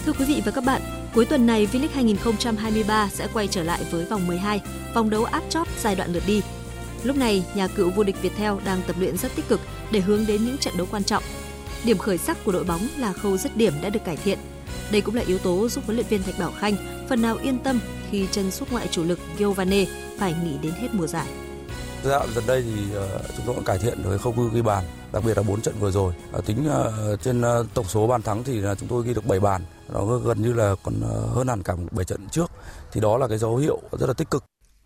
S35: Thưa quý vị và các bạn, cuối tuần này V-League 2023 sẽ quay trở lại với vòng 12, vòng đấu áp chót giai đoạn lượt đi. Lúc này, nhà cựu vô địch Viettel đang tập luyện rất tích cực để hướng đến những trận đấu quan trọng. Điểm khởi sắc của đội bóng là khâu dứt điểm đã được cải thiện. Đây cũng là yếu tố giúp huấn luyện viên Thạch Bảo Khanh phần nào yên tâm khi chân sút ngoại chủ lực Giovane phải nghỉ đến hết mùa giải.
S36: Dạo gần đây thì ờ, chúng tôi cũng cải thiện với khâu ghi bàn, đặc biệt là 4 trận vừa rồi. Tính ờ, trên ờ, tổng số bàn thắng thì chúng tôi ghi được 7 bàn, nó gần như là còn ờ, hơn hẳn cả bảy trận trước. Thì đó là cái dấu hiệu rất là tích cực.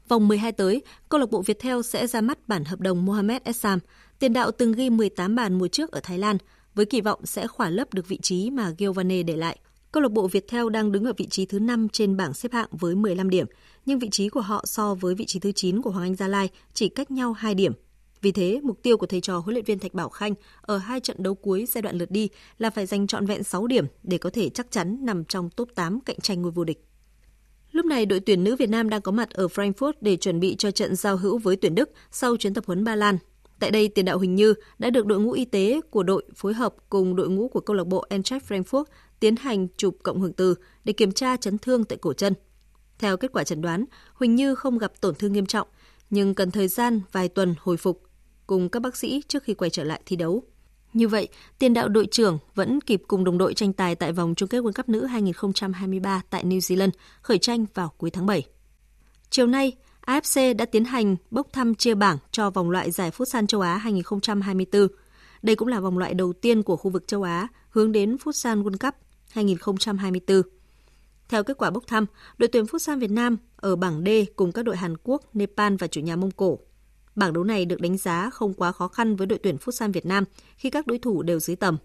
S35: Vòng 12 tới, câu lạc bộ Viettel sẽ ra mắt bản hợp đồng Mohamed Essam, tiền đạo từng ghi 18 bàn mùa trước ở Thái Lan, với kỳ vọng sẽ khỏa lấp được vị trí mà Giovane để lại. Câu lạc bộ Viettel đang đứng ở vị trí thứ 5 trên bảng xếp hạng với 15 điểm, nhưng vị trí của họ so với vị trí thứ 9 của Hoàng Anh Gia Lai chỉ cách nhau 2 điểm. Vì thế, mục tiêu của thầy trò huấn luyện viên Thạch Bảo Khanh ở hai trận đấu cuối giai đoạn lượt đi là phải giành trọn vẹn 6 điểm để có thể chắc chắn nằm trong top 8 cạnh tranh ngôi vô địch. Lúc này, đội tuyển nữ Việt Nam đang có mặt ở Frankfurt để chuẩn bị cho trận giao hữu với tuyển Đức sau chuyến tập huấn Ba Lan. Tại đây, tiền đạo Huỳnh Như đã được đội ngũ y tế của đội phối hợp cùng đội ngũ của câu lạc bộ Eintracht Frankfurt tiến hành chụp cộng hưởng từ để kiểm tra chấn thương tại cổ chân. Theo kết quả chẩn đoán, Huỳnh Như không gặp tổn thương nghiêm trọng, nhưng cần thời gian vài tuần hồi phục cùng các bác sĩ trước khi quay trở lại thi đấu. Như vậy, tiền đạo đội trưởng vẫn kịp cùng đồng đội tranh tài tại vòng chung kết World Cup nữ 2023 tại New Zealand, khởi tranh vào cuối tháng 7. Chiều nay, AFC đã tiến hành bốc thăm chia bảng cho vòng loại giải Futsal châu Á 2024. Đây cũng là vòng loại đầu tiên của khu vực châu Á hướng đến Futsal World Cup 2024. Theo kết quả bốc thăm, đội tuyển Futsal Việt Nam ở bảng D cùng các đội Hàn Quốc, Nepal và chủ nhà Mông Cổ. Bảng đấu này được đánh giá không quá khó khăn với đội tuyển Futsal Việt Nam khi các đối thủ đều dưới tầm.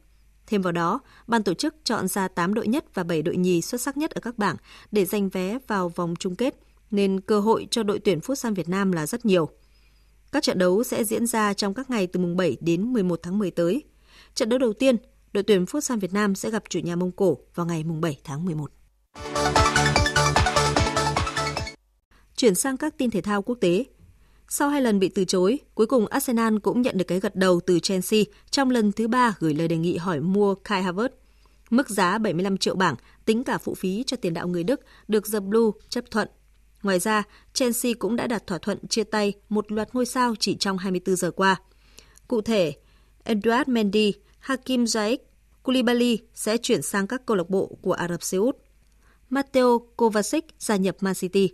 S35: Thêm vào đó, ban tổ chức chọn ra 8 đội nhất và 7 đội nhì xuất sắc nhất ở các bảng để giành vé vào vòng chung kết, nên cơ hội cho đội tuyển Futsal Việt Nam là rất nhiều. Các trận đấu sẽ diễn ra trong các ngày từ mùng 7 đến 11 tháng 10 tới. Trận đấu đầu tiên, đội tuyển Futsal Việt Nam sẽ gặp chủ nhà Mông Cổ vào ngày mùng 7 tháng 11. Chuyển sang các tin thể thao quốc tế. Sau hai lần bị từ chối, cuối cùng Arsenal cũng nhận được cái gật đầu từ Chelsea trong lần thứ ba gửi lời đề nghị hỏi mua Kai Havertz. Mức giá 75 triệu bảng, tính cả phụ phí cho tiền đạo người Đức, được The Blue chấp thuận. Ngoài ra, Chelsea cũng đã đặt thỏa thuận chia tay một loạt ngôi sao chỉ trong 24 giờ qua. Cụ thể, Eduard Mendy, Hakim Ziyech, Koulibaly sẽ chuyển sang các câu lạc bộ của Ả Rập Xê Út. Matteo Kovacic gia nhập Man City.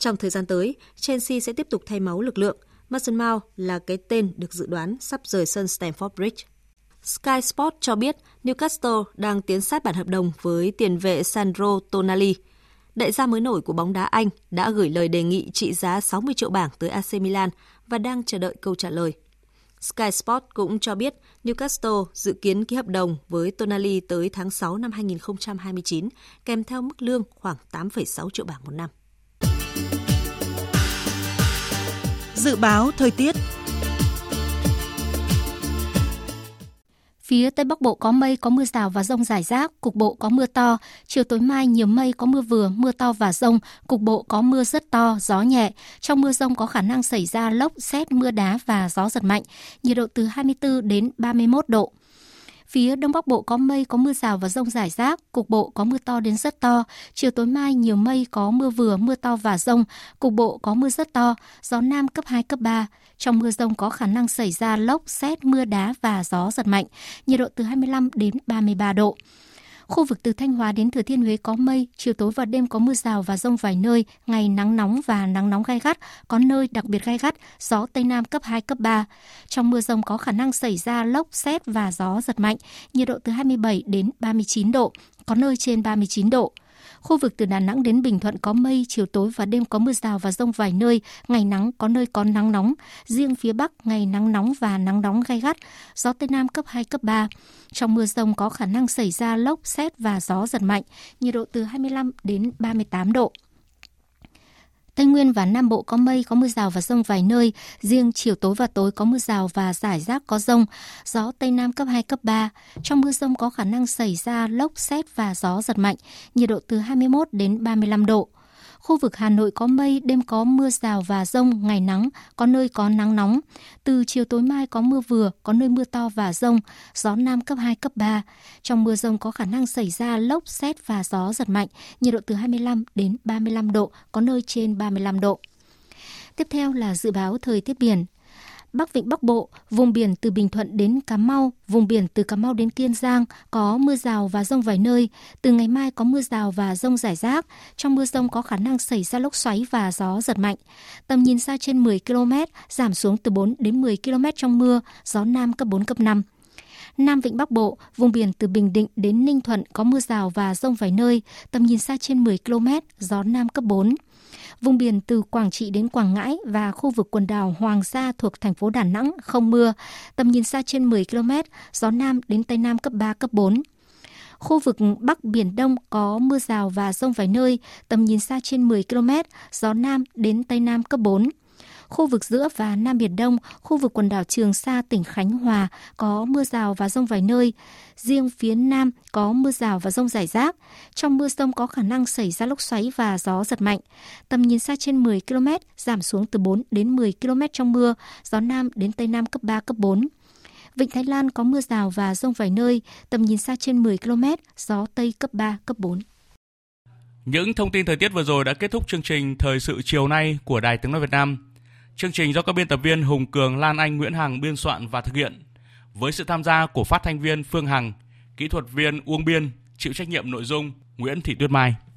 S35: Trong thời gian tới, Chelsea sẽ tiếp tục thay máu lực lượng. Mason Mount là cái tên được dự đoán sắp rời sân Stamford Bridge. Sky Sport cho biết Newcastle đang tiến sát bản hợp đồng với tiền vệ Sandro Tonali. Đại gia mới nổi của bóng đá Anh đã gửi lời đề nghị trị giá 60 triệu bảng tới AC Milan và đang chờ đợi câu trả lời. Sky Sport cũng cho biết Newcastle dự kiến ký hợp đồng với Tonali tới tháng 6 năm 2029, kèm theo mức lương khoảng 8,6 triệu bảng một năm.
S37: Dự báo thời tiết
S31: Phía Tây Bắc Bộ có mây, có mưa rào và rông rải rác, cục bộ có mưa to. Chiều tối mai nhiều mây, có mưa vừa, mưa to và rông, cục bộ có mưa rất to, gió nhẹ. Trong mưa rông có khả năng xảy ra lốc, xét, mưa đá và gió giật mạnh. Nhiệt độ từ 24 đến 31 độ. Phía Đông Bắc Bộ có mây, có mưa rào và rông rải rác, cục bộ có mưa to đến rất to. Chiều tối mai nhiều mây, có mưa vừa, mưa to và rông, cục bộ có mưa rất to, gió Nam cấp 2, cấp 3. Trong mưa rông có khả năng xảy ra lốc, xét, mưa đá và gió giật mạnh, nhiệt độ từ 25 đến 33 độ. Khu vực từ Thanh Hóa đến Thừa Thiên Huế có mây, chiều tối và đêm có mưa rào và rông vài nơi, ngày nắng nóng và nắng nóng gai gắt, có nơi đặc biệt gai gắt, gió Tây Nam cấp 2, cấp 3. Trong mưa rông có khả năng xảy ra lốc, xét và gió giật mạnh, nhiệt độ từ 27 đến 39 độ, có nơi trên 39 độ. Khu vực từ Đà Nẵng đến Bình Thuận có mây, chiều tối và đêm có mưa rào và rông vài nơi, ngày nắng có nơi có nắng nóng. Riêng phía Bắc ngày nắng nóng và nắng nóng gai gắt, gió Tây Nam cấp 2, cấp 3. Trong mưa rông có khả năng xảy ra lốc, xét và gió giật mạnh, nhiệt độ từ 25 đến 38 độ. Tây Nguyên và Nam Bộ có mây, có mưa rào và rông vài nơi. Riêng chiều tối và tối có mưa rào và rải rác có rông. Gió Tây Nam cấp 2, cấp 3. Trong mưa rông có khả năng xảy ra lốc, xét và gió giật mạnh. Nhiệt độ từ 21 đến 35 độ. Khu vực Hà Nội có mây, đêm có mưa rào và rông, ngày nắng, có nơi có nắng nóng. Từ chiều tối mai có mưa vừa, có nơi mưa to và rông, gió Nam cấp 2, cấp 3. Trong mưa rông có khả năng xảy ra lốc, xét và gió giật mạnh, nhiệt độ từ 25 đến 35 độ, có nơi trên 35 độ. Tiếp theo là dự báo thời tiết biển. Bắc Vịnh Bắc Bộ, vùng biển từ Bình Thuận đến Cà Mau, vùng biển từ Cà Mau đến Kiên Giang có mưa rào và rông vài nơi. Từ ngày mai có mưa rào và rông rải rác. Trong mưa rông có khả năng xảy ra lốc xoáy và gió giật mạnh. Tầm nhìn xa trên 10 km, giảm xuống từ 4 đến 10 km trong mưa, gió Nam cấp 4, cấp 5. Nam Vịnh Bắc Bộ, vùng biển từ Bình Định đến Ninh Thuận có mưa rào và rông vài nơi, tầm nhìn xa trên 10 km, gió Nam cấp 4 vùng biển từ Quảng Trị đến Quảng Ngãi và khu vực quần đảo Hoàng Sa thuộc thành phố Đà Nẵng không mưa, tầm nhìn xa trên 10 km, gió Nam đến Tây Nam cấp 3, cấp 4. Khu vực Bắc Biển Đông có mưa rào và rông vài nơi, tầm nhìn xa trên 10 km, gió Nam đến Tây Nam cấp 4 khu vực giữa và Nam Biển Đông, khu vực quần đảo Trường Sa, tỉnh Khánh Hòa có mưa rào và rông vài nơi. Riêng phía Nam có mưa rào và rông rải rác. Trong mưa rông có khả năng xảy ra lốc xoáy và gió giật mạnh. Tầm nhìn xa trên 10 km, giảm xuống từ 4 đến 10 km trong mưa, gió Nam đến Tây Nam cấp 3, cấp 4. Vịnh Thái Lan có mưa rào và rông vài nơi, tầm nhìn xa trên 10 km, gió Tây cấp 3, cấp 4.
S1: Những thông tin thời tiết vừa rồi đã kết thúc chương trình Thời sự chiều nay của Đài Tiếng Nói Việt Nam. Chương trình do các biên tập viên Hùng Cường, Lan Anh, Nguyễn Hằng biên soạn và thực hiện với sự tham gia của phát thanh viên Phương Hằng, kỹ thuật viên Uông Biên, chịu trách nhiệm nội dung Nguyễn Thị Tuyết Mai.